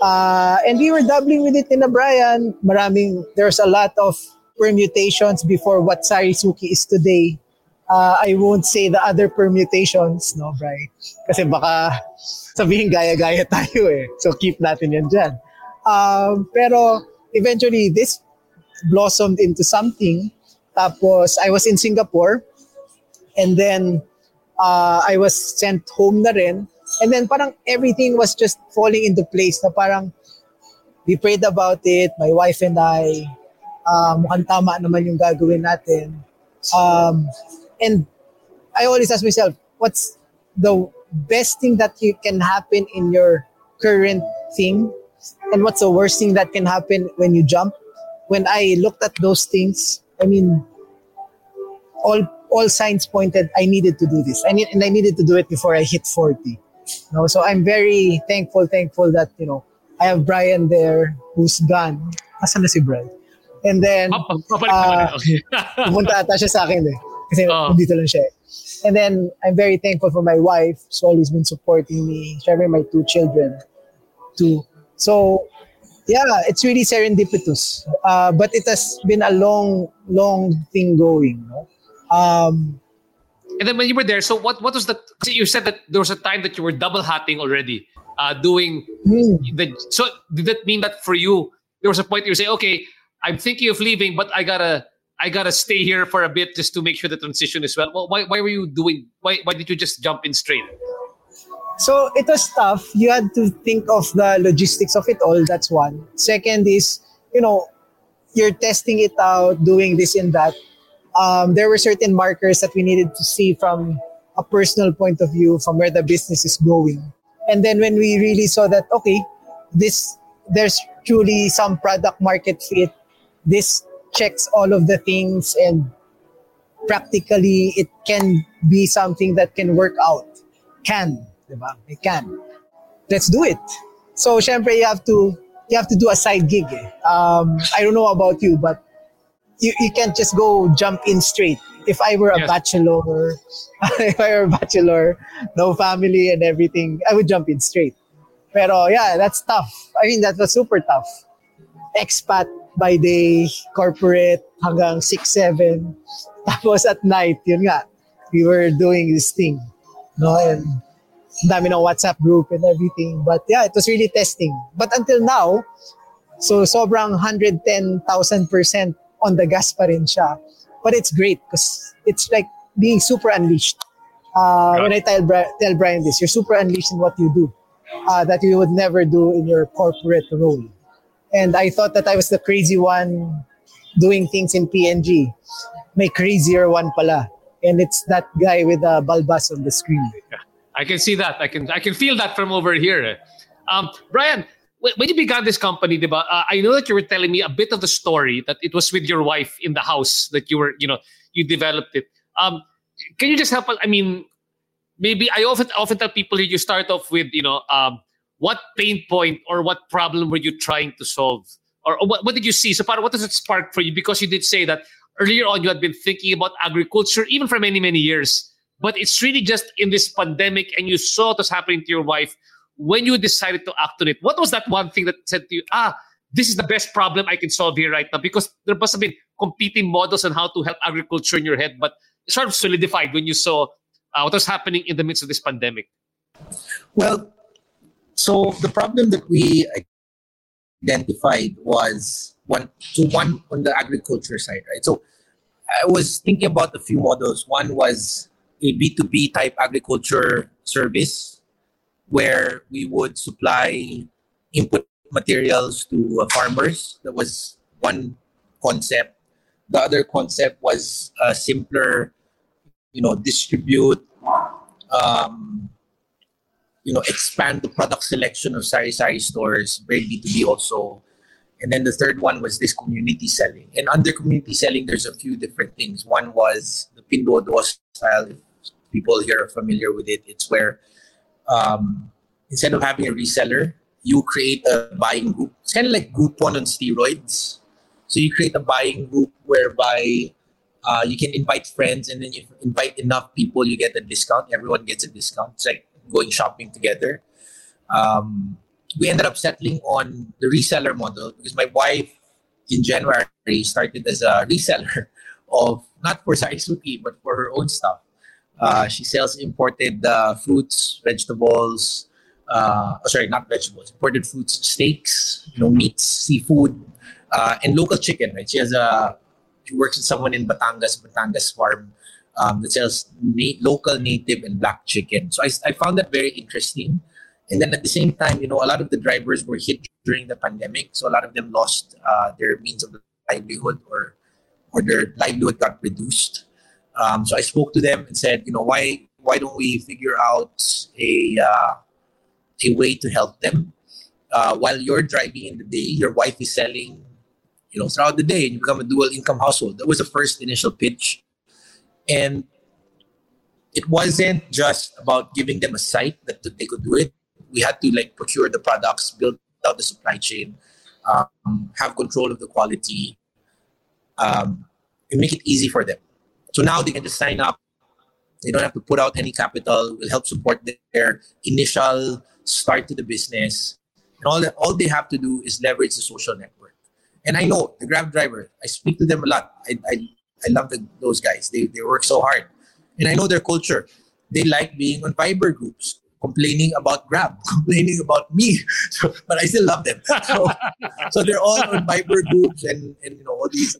Uh, and we were doubling with it in Brian. Maraming, there's a lot of permutations before what Sarisuki is today. Uh, I won't say the other permutations, no, Brian? Kasi baka sabihin gaya-gaya (laughs) tayo eh. So keep natin yan dyan. Um, pero eventually, this blossomed into something. Tapos, I was in Singapore. And then, uh, I was sent home na rin. And then parang everything was just falling into place na parang we prayed about it, my wife and I, uh, mukhang tama naman yung gagawin natin. Um, and I always ask myself, what's the best thing that you can happen in your current thing? And what's the worst thing that can happen when you jump? When I looked at those things, I mean, all all signs pointed I needed to do this. I need, and I needed to do it before I hit 40. No, so I'm very thankful, thankful that, you know, I have Brian there who's gone. Asan na si Brian? And then, Pa- pa- Papalik naman. Okay. (laughs) pumunta ata siya sa akin eh. Kasi Oh. dito lang siya eh. And then, I'm very thankful for my wife. She's always been supporting me. Syempre, my two children too. So, yeah, it's really serendipitous. Uh, but it has been a long, long thing going. No? Um, And then when you were there, so what what was the? You said that there was a time that you were double hatting already, uh, doing hmm, the. So did that mean that for you there was a point you say, okay, I'm thinking of leaving, but I gotta I gotta stay here for a bit just to make sure the transition is well. why why were you doing? Why why did you just jump in straight? So it was tough. You had to think of the logistics of it all. That's one. Second is, you know, you're testing it out, doing this and that. Um, there were certain markers that we needed to see from a personal point of view, from where the business is going. And then when we really saw that, okay, this there's truly some product market fit. This checks all of the things, and practically it can be something that can work out. Can, diba? It can. Let's do it. So, syempre, you have to you have to do a side gig. Eh. Um, I don't know about you, but you, you can't just go jump in straight. If I were a Yes. bachelor, (laughs) if I were a bachelor, no family and everything, I would jump in straight. Pero yeah, that's tough. I mean, that was super tough. Expat by day, corporate hanggang 6, 7. (laughs) Tapos at night, yun nga, we were doing this thing. No? And dami ng WhatsApp group and everything. But yeah, it was really testing. But until now, so sobrang 110,000% on the gas pa rin siya. But it's great because it's like being super unleashed. Uh, when I tell, tell Brian this, you're super unleashed in what you do uh, that you would never do in your corporate role. And I thought that I was the crazy one doing things in P&G. May crazier one pala. And it's that guy with the balbas on the screen. I can see that. I can I can feel that from over here. eh. Um, Brian, when, you began this company, diba, uh, I know that you were telling me a bit of the story that it was with your wife in the house that you were, you know, you developed it. Um, can you just help us? I mean, maybe I often often tell people you start off with, you know, um, what pain point or what problem were you trying to solve, or, what, what did you see? So, what does it spark for you? Because you did say that earlier on you had been thinking about agriculture even for many many years but it's really just in this pandemic and you saw what was happening to your wife when you decided to act on it what was that one thing that said to you ah this is the best problem i can solve here right now because there must have been competing models on how to help agriculture in your head but it sort of solidified when you saw uh, what was happening in the midst of this pandemic Well, so the problem that we identified was one to one on the agriculture side, right? So I was thinking about a few models. One was a B2B type agriculture service where we would supply input materials to uh, farmers. That was one concept. The other concept was a simpler, you know, distribute, um, you know, expand the product selection of Sari Sari stores, very B2B also. And then the third one was this community selling. And under community selling, there's a few different things. One was the Pinduoduo style. If people here are familiar with it, it's where um, instead of having a reseller, you create a buying group. It's kind of like Groupon on steroids. So you create a buying group whereby uh, you can invite friends, and then you invite enough people, you get a discount. Everyone gets a discount. It's like going shopping together. Um, we ended up settling on the reseller model because my wife in January started as a reseller (laughs) of not for Sarisuki but for her own stuff. Uh, she sells imported uh, fruits, vegetables. Uh, oh, sorry, not vegetables. Imported fruits, steaks, you know, meats, seafood, uh, and local chicken. Right? She has a she works with someone in Batangas, Batangas farm um, that sells local, native, and black chicken. So I, I found that very interesting. And then at the same time, you know, a lot of the drivers were hit during the pandemic, so a lot of them lost uh, their means of livelihood or or their livelihood got reduced. Um, so I spoke to them and said, you know, why why don't we figure out a uh, a way to help them uh, while you're driving in the day, your wife is selling, you know, throughout the day, and you become a dual income household. That was the first initial pitch, and it wasn't just about giving them a site that, they could do it. We had to like procure the products, build out the supply chain, um, have control of the quality, um, and make it easy for them. So now they can just sign up. They don't have to put out any capital. We'll help support their initial start to the business. And all that, all they have to do is leverage the social network. And I know the Grab driver. I speak to them a lot. I, I, I love the, those guys. They, they work so hard. And I know their culture. They like being on Viber groups, complaining about Grab, (laughs) complaining about me. (laughs) So, but I still love them. (laughs) So, so they're all on Viber groups and, and you know all these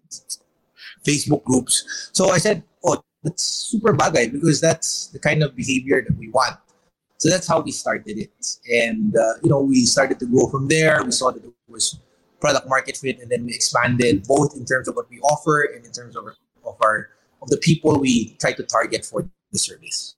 Facebook groups. So I said, oh, that's super bagay because that's the kind of behavior that we want. So that's how we started it. And, uh, you know, we started to grow from there. We saw that it was product market fit and then we expanded both in terms of what we offer and in terms of, of our of the people we try to target for the service.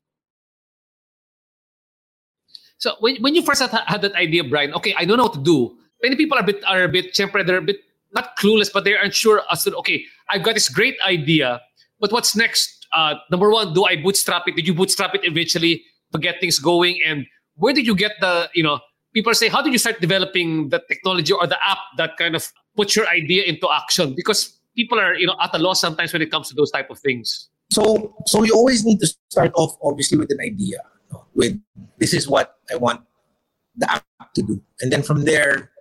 So when, when you first had, had that idea, Brian, okay, I don't know what to do. Many people are a bit are a bit they're a bit not clueless, but they're unsure as to okay, I've got this great idea, but what's next? Uh, number one, do I bootstrap it? Did you bootstrap it eventually to get things going? And where did you get the you know? People say, how did you start developing the technology or the app that kind of puts your idea into action? Because people are you know at a loss sometimes when it comes to those type of things. So so you always need to start off obviously with an idea. With this is what I want the app to do, and then from there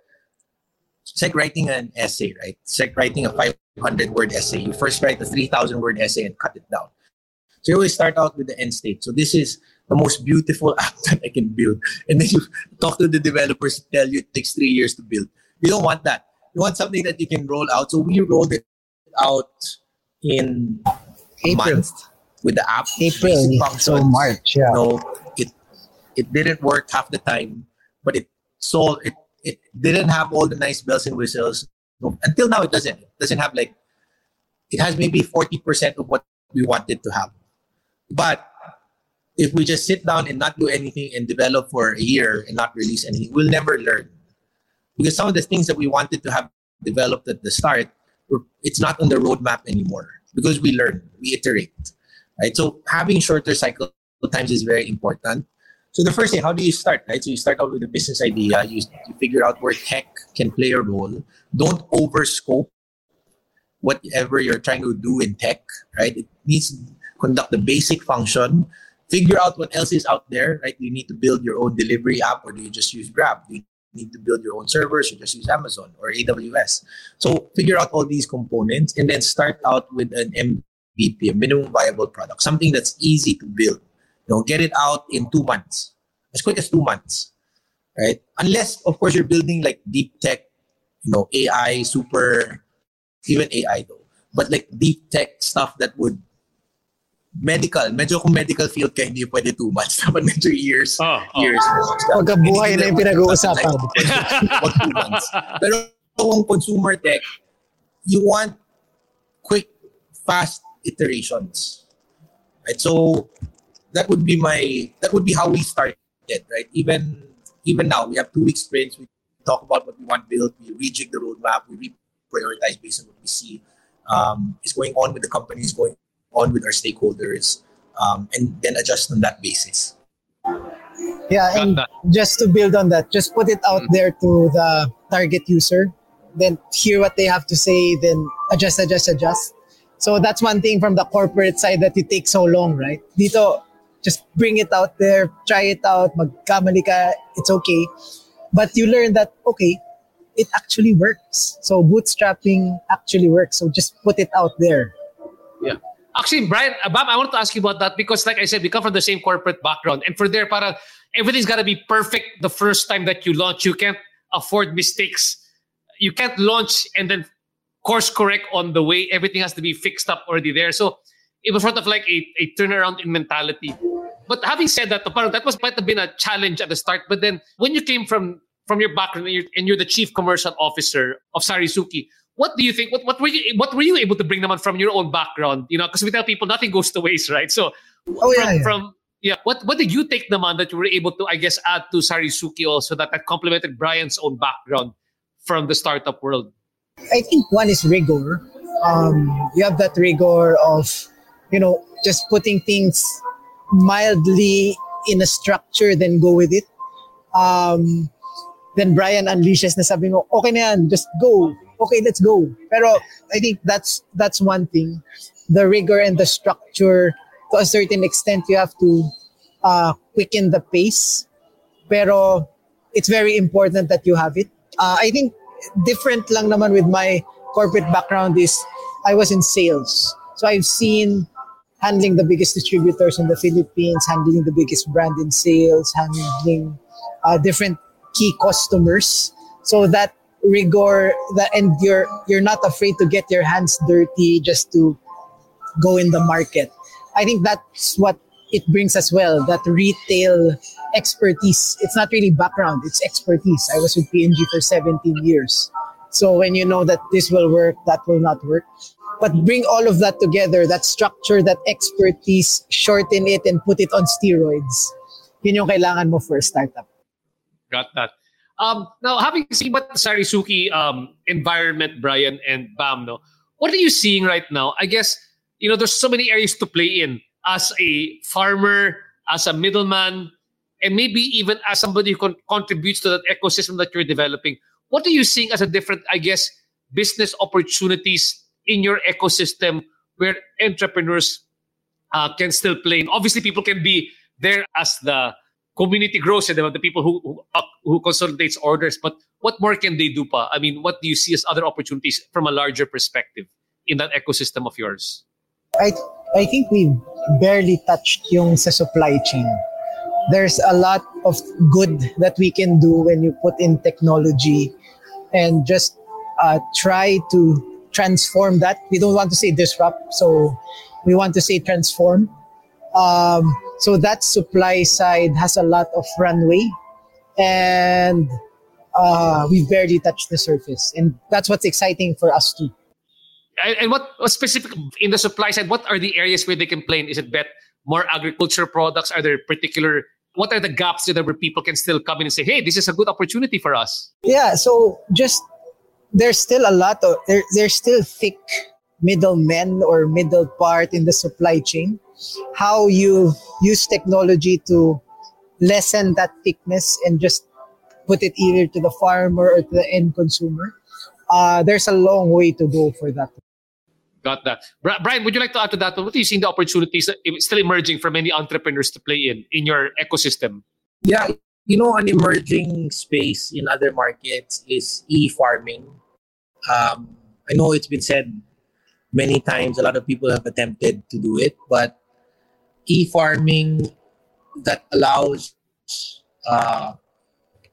it's like writing an essay, right? It's like writing a 500 word essay. You first write a 3,000 word essay and cut it down. So you always start out with the end state. So this is the most beautiful (laughs) app that I can build. And then you talk to the developers, and tell you it takes three years to build. You don't want that. You want something that you can roll out. So we rolled it out in April. month with the app. April, so March, yeah. Know, it it didn't work half the time, but it sold it it didn't have all the nice bells and whistles. Until now, it doesn't. It doesn't have like, it has maybe 40% of what we wanted to have. But if we just sit down and not do anything and develop for a year and not release anything, we'll never learn. Because some of the things that we wanted to have developed at the start, it's not on the roadmap anymore because we learn, we iterate. Right? So having shorter cycle times is very important. So the first thing, how do you start, right? So you start out with a business idea. You, you figure out where tech can play a role. Don't overscope whatever you're trying to do in tech, right? It needs to conduct the basic function. Figure out what else is out there, right? Do you need to build your own delivery app or do you just use Grab? Do you need to build your own servers or just use Amazon or AWS? So figure out all these components and then start out with an MVP, a minimum viable product, something that's easy to build you know, get it out in two months, as quick as two months, right? Unless, of course, you're building like deep tech, you know, AI, super, even AI though, but like deep tech stuff that would medical, medyo kung medical field ka, hindi pwede two months. (laughs) Dapat medyo years. Oh, oh. Years. Pagkabuhay na yung pinag-uusapan. (laughs) Wag two months. Pero kung consumer tech, you want quick, fast iterations. Right? So, that would be my that would be how we started, right? Even even now, we have two week sprints. We talk about what we want built. We rejig the roadmap. We reprioritize based on what we see um, is going on with the companies, going on with our stakeholders, um, and then adjust on that basis. Yeah, and just to build on that, just put it out mm-hmm. there to the target user. Then hear what they have to say. Then adjust, adjust, adjust. So that's one thing from the corporate side that it takes so long, right? Dito, just bring it out there, try it out, magkamali ka, it's okay. But you learn that, okay, it actually works. So bootstrapping actually works. So just put it out there. Yeah. Actually, Brian, uh, Bob, I want to ask you about that because, like I said, we come from the same corporate background. And for there, para everything's got to be perfect the first time that you launch. You can't afford mistakes. You can't launch and then course correct on the way. Everything has to be fixed up already there. So it was sort of like a, a turnaround in mentality. But having said that, that was might have been a challenge at the start. But then when you came from from your background and you're, and you're the chief commercial officer of Sarisuki, what do you think? What, what were you what were you able to bring them on from your own background? You know, because we tell people nothing goes to waste, right? So oh, yeah, from, yeah. from yeah, what what did you take them on that you were able to, I guess, add to Sarisuki also that, that complemented Brian's own background from the startup world? I think one is rigor. Um, you have that rigor of you know, just putting things mildly in a structure, then go with it. Um, then Brian unleashes na sabi mo, okay na yan, just go. Okay, let's go. Pero I think that's that's one thing. The rigor and the structure, to a certain extent, you have to uh, quicken the pace. Pero it's very important that you have it. Uh, I think different lang naman with my corporate background is I was in sales. So I've seen handling the biggest distributors in the Philippines, handling the biggest brand in sales, handling uh, different key customers. So that rigor that and you're you're not afraid to get your hands dirty just to go in the market. I think that's what it brings as well, that retail expertise. It's not really background, it's expertise. I was with P&G for 17 years. So when you know that this will work, that will not work. But bring all of that together, that structure, that expertise, shorten it and put it on steroids. Yun yung kailangan mo for a startup. Got that. Um, now, having seen what the Sarisuki um, environment, Brian and Bam, no, what are you seeing right now? I guess you know there's so many areas to play in as a farmer, as a middleman, and maybe even as somebody who con- contributes to that ecosystem that you're developing. What are you seeing as a different, I guess, business opportunities in your ecosystem where entrepreneurs uh, can still play? And obviously, people can be there as the community grows and the people who who, who consolidates orders. But what more can they do, pa? I mean, what do you see as other opportunities from a larger perspective in that ecosystem of yours? I I think we barely touched yung sa supply chain. There's a lot of good that we can do when you put in technology and just uh, try to transform that. We don't want to say disrupt, so we want to say transform. Um, so that supply side has a lot of runway, and uh, we've barely touched the surface, and that's what's exciting for us too. And, what, specific in the supply side? What are the areas where they can play? Is it bet more agriculture products? Are there particular what are the gaps that where people can still come in and say, "Hey, this is a good opportunity for us"? Yeah, so just there's still a lot of there, there's still thick middlemen or middle part in the supply chain. How you use technology to lessen that thickness and just put it either to the farmer or to the end consumer. Uh, there's a long way to go for that. Got that. Bri- Brian, would you like to add to that? What do you see the opportunities still emerging for many entrepreneurs to play in in your ecosystem? Yeah, you know, an emerging space in other markets is e-farming. Um, I know it's been said many times. A lot of people have attempted to do it, but e-farming that allows uh,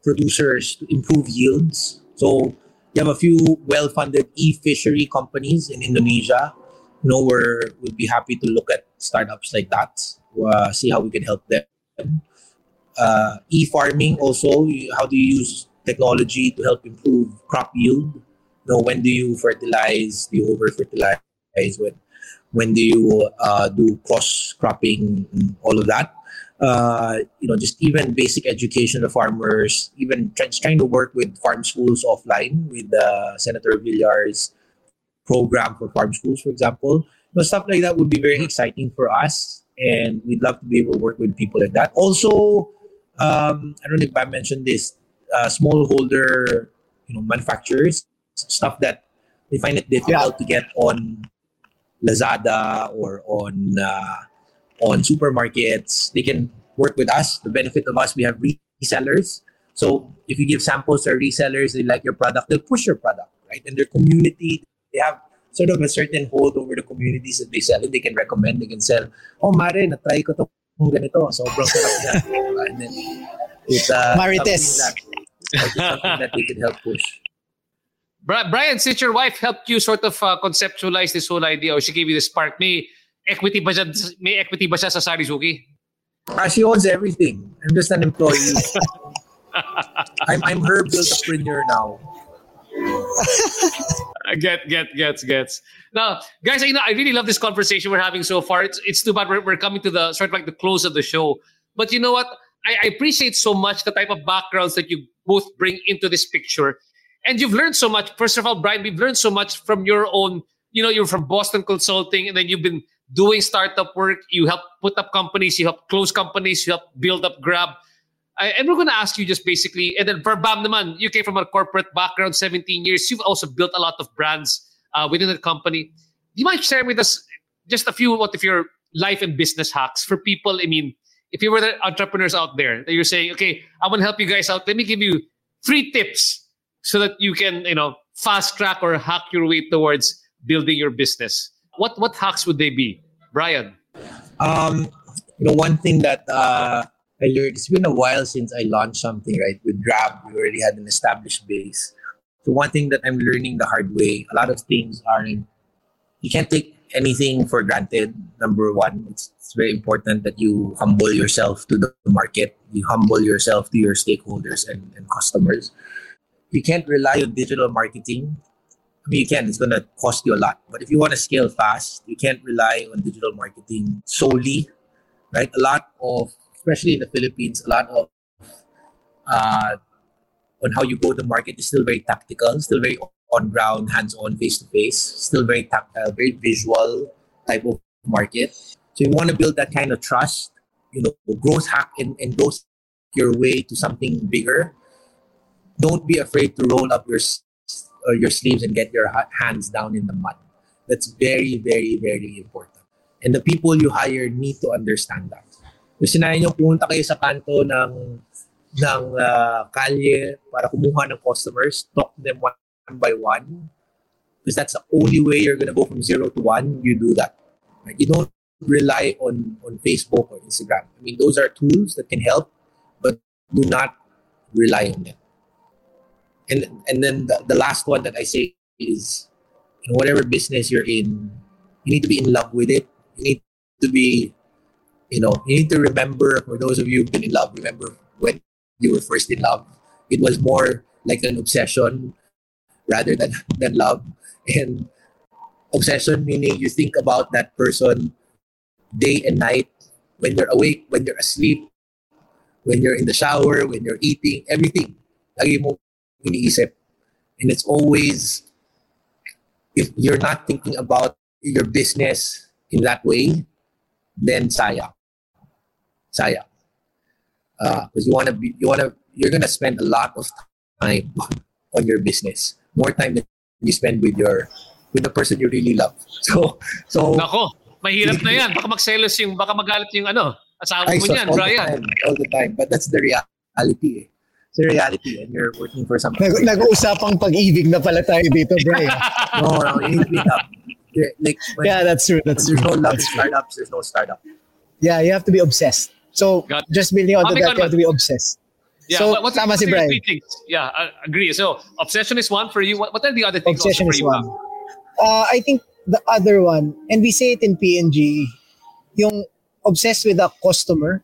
producers to improve yields. So you have a few well-funded e-fishery companies in Indonesia. You know, we're would be happy to look at startups like that, uh, see how we can help them. Uh, e-farming also how do you use technology to help improve crop yield? You know when do you fertilize? Do you over fertilize when when do you uh, do cross cropping all of that uh, you know just even basic education of farmers even try, trying to work with farm schools offline with uh, senator villar's program for farm schools for example. You know, stuff like that would be very exciting for us and we'd love to be able to work with people like that. Also um, I don't know if I mentioned this, uh, smallholder, you know, manufacturers, stuff that they find it difficult to get on Lazada or on uh, on supermarkets. They can work with us. The benefit of us, we have resellers. So if you give samples to our resellers, they like your product, they'll push your product, right? And their community, they have sort of a certain hold over the communities that they sell and they can recommend, they can sell, oh, Mare, na-try ko to kung ganito, sobrang sarap niya. Diba? And then, it, uh, Marites. something that, something that they can help push. Brian, since your wife helped you sort of uh, conceptualize this whole idea or she gave you the spark, may equity ba siya, may equity ba siya sa Sarisuki? Ah, she owns everything. I'm just an employee. (laughs) I'm, I'm her build-upreneur now. (laughs) Get, get, gets, gets. Now, guys, you know, I really love this conversation we're having so far. It's, it's too bad we're, we're coming to the sort of like the close of the show. But you know what? I, I appreciate so much the type of backgrounds that you both bring into this picture. And you've learned so much. First of all, Brian, we've learned so much from your own, you know, you're from Boston Consulting, and then you've been doing startup work. You help put up companies, you help close companies, you help build up Grab. I, and we're going to ask you just basically, and then for Bam naman, you came from a corporate background, 17 years. You've also built a lot of brands uh, within the company. Do you mind sharing with us just a few what if your life and business hacks for people? I mean, if you were the entrepreneurs out there that you're saying, okay, I want to help you guys out. Let me give you three tips so that you can, you know, fast track or hack your way towards building your business. What what hacks would they be, Brian? Um, you know, one thing that uh, I learned, it's been a while since I launched something, right? With Grab, we already had an established base. So one thing that I'm learning the hard way, a lot of things are you can't take anything for granted. Number one, it's, it's very important that you humble yourself to the market. You humble yourself to your stakeholders and, and customers. You can't rely on digital marketing. I mean, you can. It's going to cost you a lot. But if you want to scale fast, you can't rely on digital marketing solely, right? A lot of, especially in the Philippines, a lot of uh, on how you go to market is still very tactical, still very on ground, hands on, face to face, still very tactile, very visual type of market. So you want to build that kind of trust, you know, growth hack and, and growth your way to something bigger. Don't be afraid to roll up your uh, your sleeves and get your hands down in the mud. That's very, very, very important. And the people you hire need to understand that. Yung sinabi nyo, pumunta kayo sa kanto ng ng uh, kalye para kumuha ng customers, talk them one, one by one. Because that's the only way you're gonna go from zero to one. You do that. Right? You don't rely on on Facebook or Instagram. I mean, those are tools that can help, but do not rely on them. And and then the, the last one that I say is, you know, whatever business you're in, you need to be in love with it. You need to be, you know, you need to remember. For those of you who've been in love, remember when you were first in love. It was more like an obsession rather than than love. And obsession meaning you think about that person day and night when you're awake, when you're asleep, when you're in the shower, when you're eating, everything. Lagi mo iniisip. And it's always, if you're not thinking about your business in that way, then sayang. Sayang because uh, you want to be you want to you're gonna spend a lot of time on your business. More time than you spend with your with the person you really love. (laughs) So so nako mahirap na yan. Baka magselos yung baka magalit yung ano asawa mo niyan Brian the time, all the time. But that's the reality eh. The reality and you're working for something. Nag- nag-uusapang pag-ibig na pala tayo dito, Brian. no, no, you need to up. Like, when, yeah, that's true. That's there's true. no love that's startups, there's no startup. Yeah, you have to be obsessed. So Got just building on to that, you have to be obsessed. Yeah, so, what, what's, tama what's si the Brian. three things? Yeah, I agree. So obsession is one for you. What, what are the other things Obsession also for is you? one. Uh, I think the other one, and we say it in PNG, yung obsessed with a customer.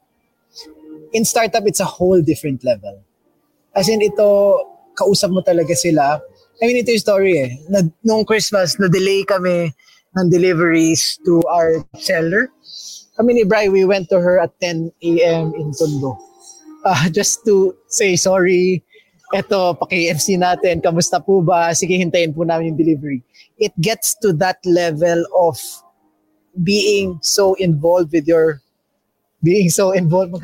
In startup, it's a whole different level. As in, ito, kausap mo talaga sila. I mean, ito yung story eh. Na, nung Christmas, na-delay kami ng deliveries to our seller. Kami ni Bri, we went to her at 10 a.m. in Tondo. Uh, (laughs) just to say sorry. Eto, paki-FC natin. Kamusta po ba? Sige, hintayin po namin yung delivery. It gets to that level of being so involved with your being so involved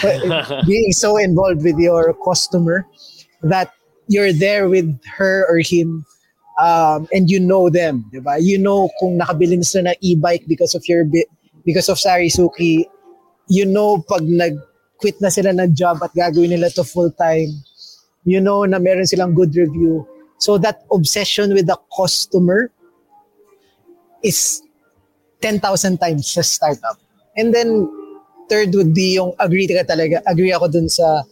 (laughs) being so involved with your customer that you're there with her or him um, and you know them, di ba? You know kung nakabili na sila ng e-bike because of your because of Sarisuki. You know pag nag-quit na sila ng job at gagawin nila to full-time. You know na meron silang good review. So that obsession with the customer is 10,000 times sa startup. And then third would be yung agree ka talaga. Agree ako dun sa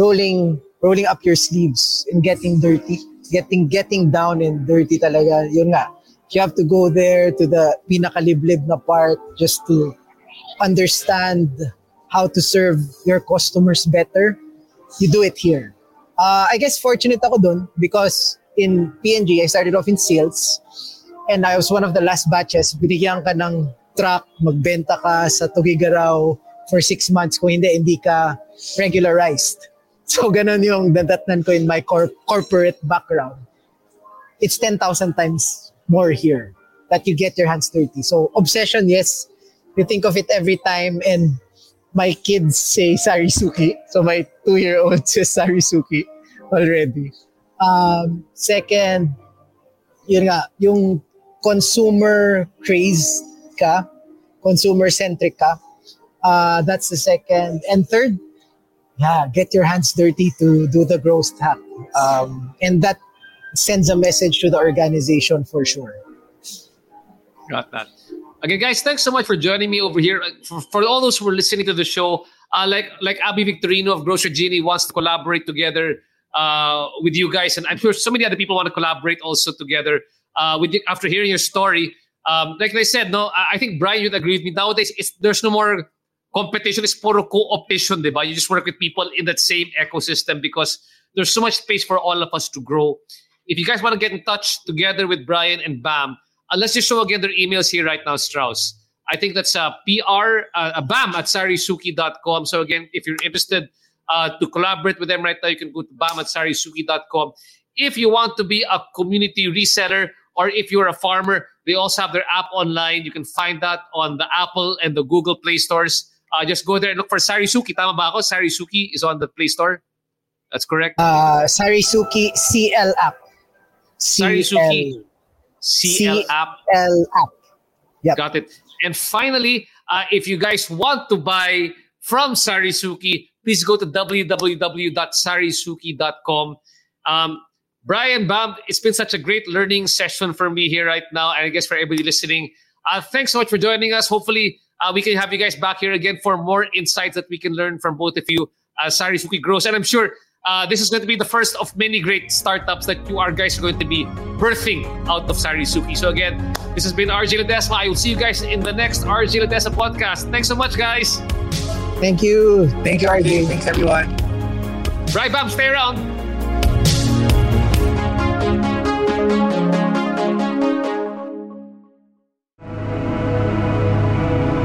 rolling rolling up your sleeves and getting dirty getting getting down and dirty talaga. Yun nga. You have to go there to the pinakaliblib na part just to understand how to serve your customers better. You do it here. Uh, I guess fortunate ako dun because in PNG, I started off in sales and I was one of the last batches. Binigyan ka ng truck, magbenta ka sa Tugigaraw for six months. Kung hindi, hindi ka regularized. (laughs) So, ganun yung dadatnan ko in my cor- corporate background. It's 10,000 times more here that you get your hands dirty. So, obsession, yes. You think of it every time and my kids say Sarisuki. So my two-year-old (laughs) says Sarisuki already. Um, second, yun nga, yung consumer craze ka, consumer-centric ka. Uh, that's the second. And third, yeah, get your hands dirty to do the growth hack. Um, and that sends a message to the organization for sure. Got that. Okay, guys, thanks so much for joining me over here. For, for all those who are listening to the show, uh, like like Abby Victorino of Grocery Genie wants to collaborate together uh, with you guys, and I'm sure so many other people want to collaborate also together uh, with you after hearing your story. Um, like I said, no, I, think Brian, you'd agree with me. Nowadays, there's no more competition. It's puro co-optation, diba? You just work with people in that same ecosystem because there's so much space for all of us to grow. If you guys want to get in touch together with Brian and Bam, uh, let's just show again their emails here right now, Strauss. I think that's uh, PR, uh, BAM at sarisuki.com. So again, if you're interested uh, to collaborate with them right now, you can go to BAM at sarisuki.com. If you want to be a community reseller or if you're a farmer, they also have their app online. You can find that on the Apple and the Google Play stores. Uh, just go there and look for Sarisuki. Tama ba ako? Sarisuki is on the Play Store. That's correct. Uh, Sarisuki CL app. Sarisuki CL app. CL app. Yep. Got it. And finally, uh, if you guys want to buy from Sarisuki, please go to www.sarisuki.com. Um, Brian Bam, it's been such a great learning session for me here right now, and I guess for everybody listening. Uh, thanks so much for joining us. Hopefully, uh, we can have you guys back here again for more insights that we can learn from both of you as Sarisuki Gross. And I'm sure uh, this is going to be the first of many great startups that you are guys are going to be birthing out of Sarisuki. So again, this has been RJ Ledesma. I will see you guys in the next RJ Ledesma podcast. Thanks so much, guys. Thank you. Thank you, RJ. Thanks, everyone. Right, Bam, stay around.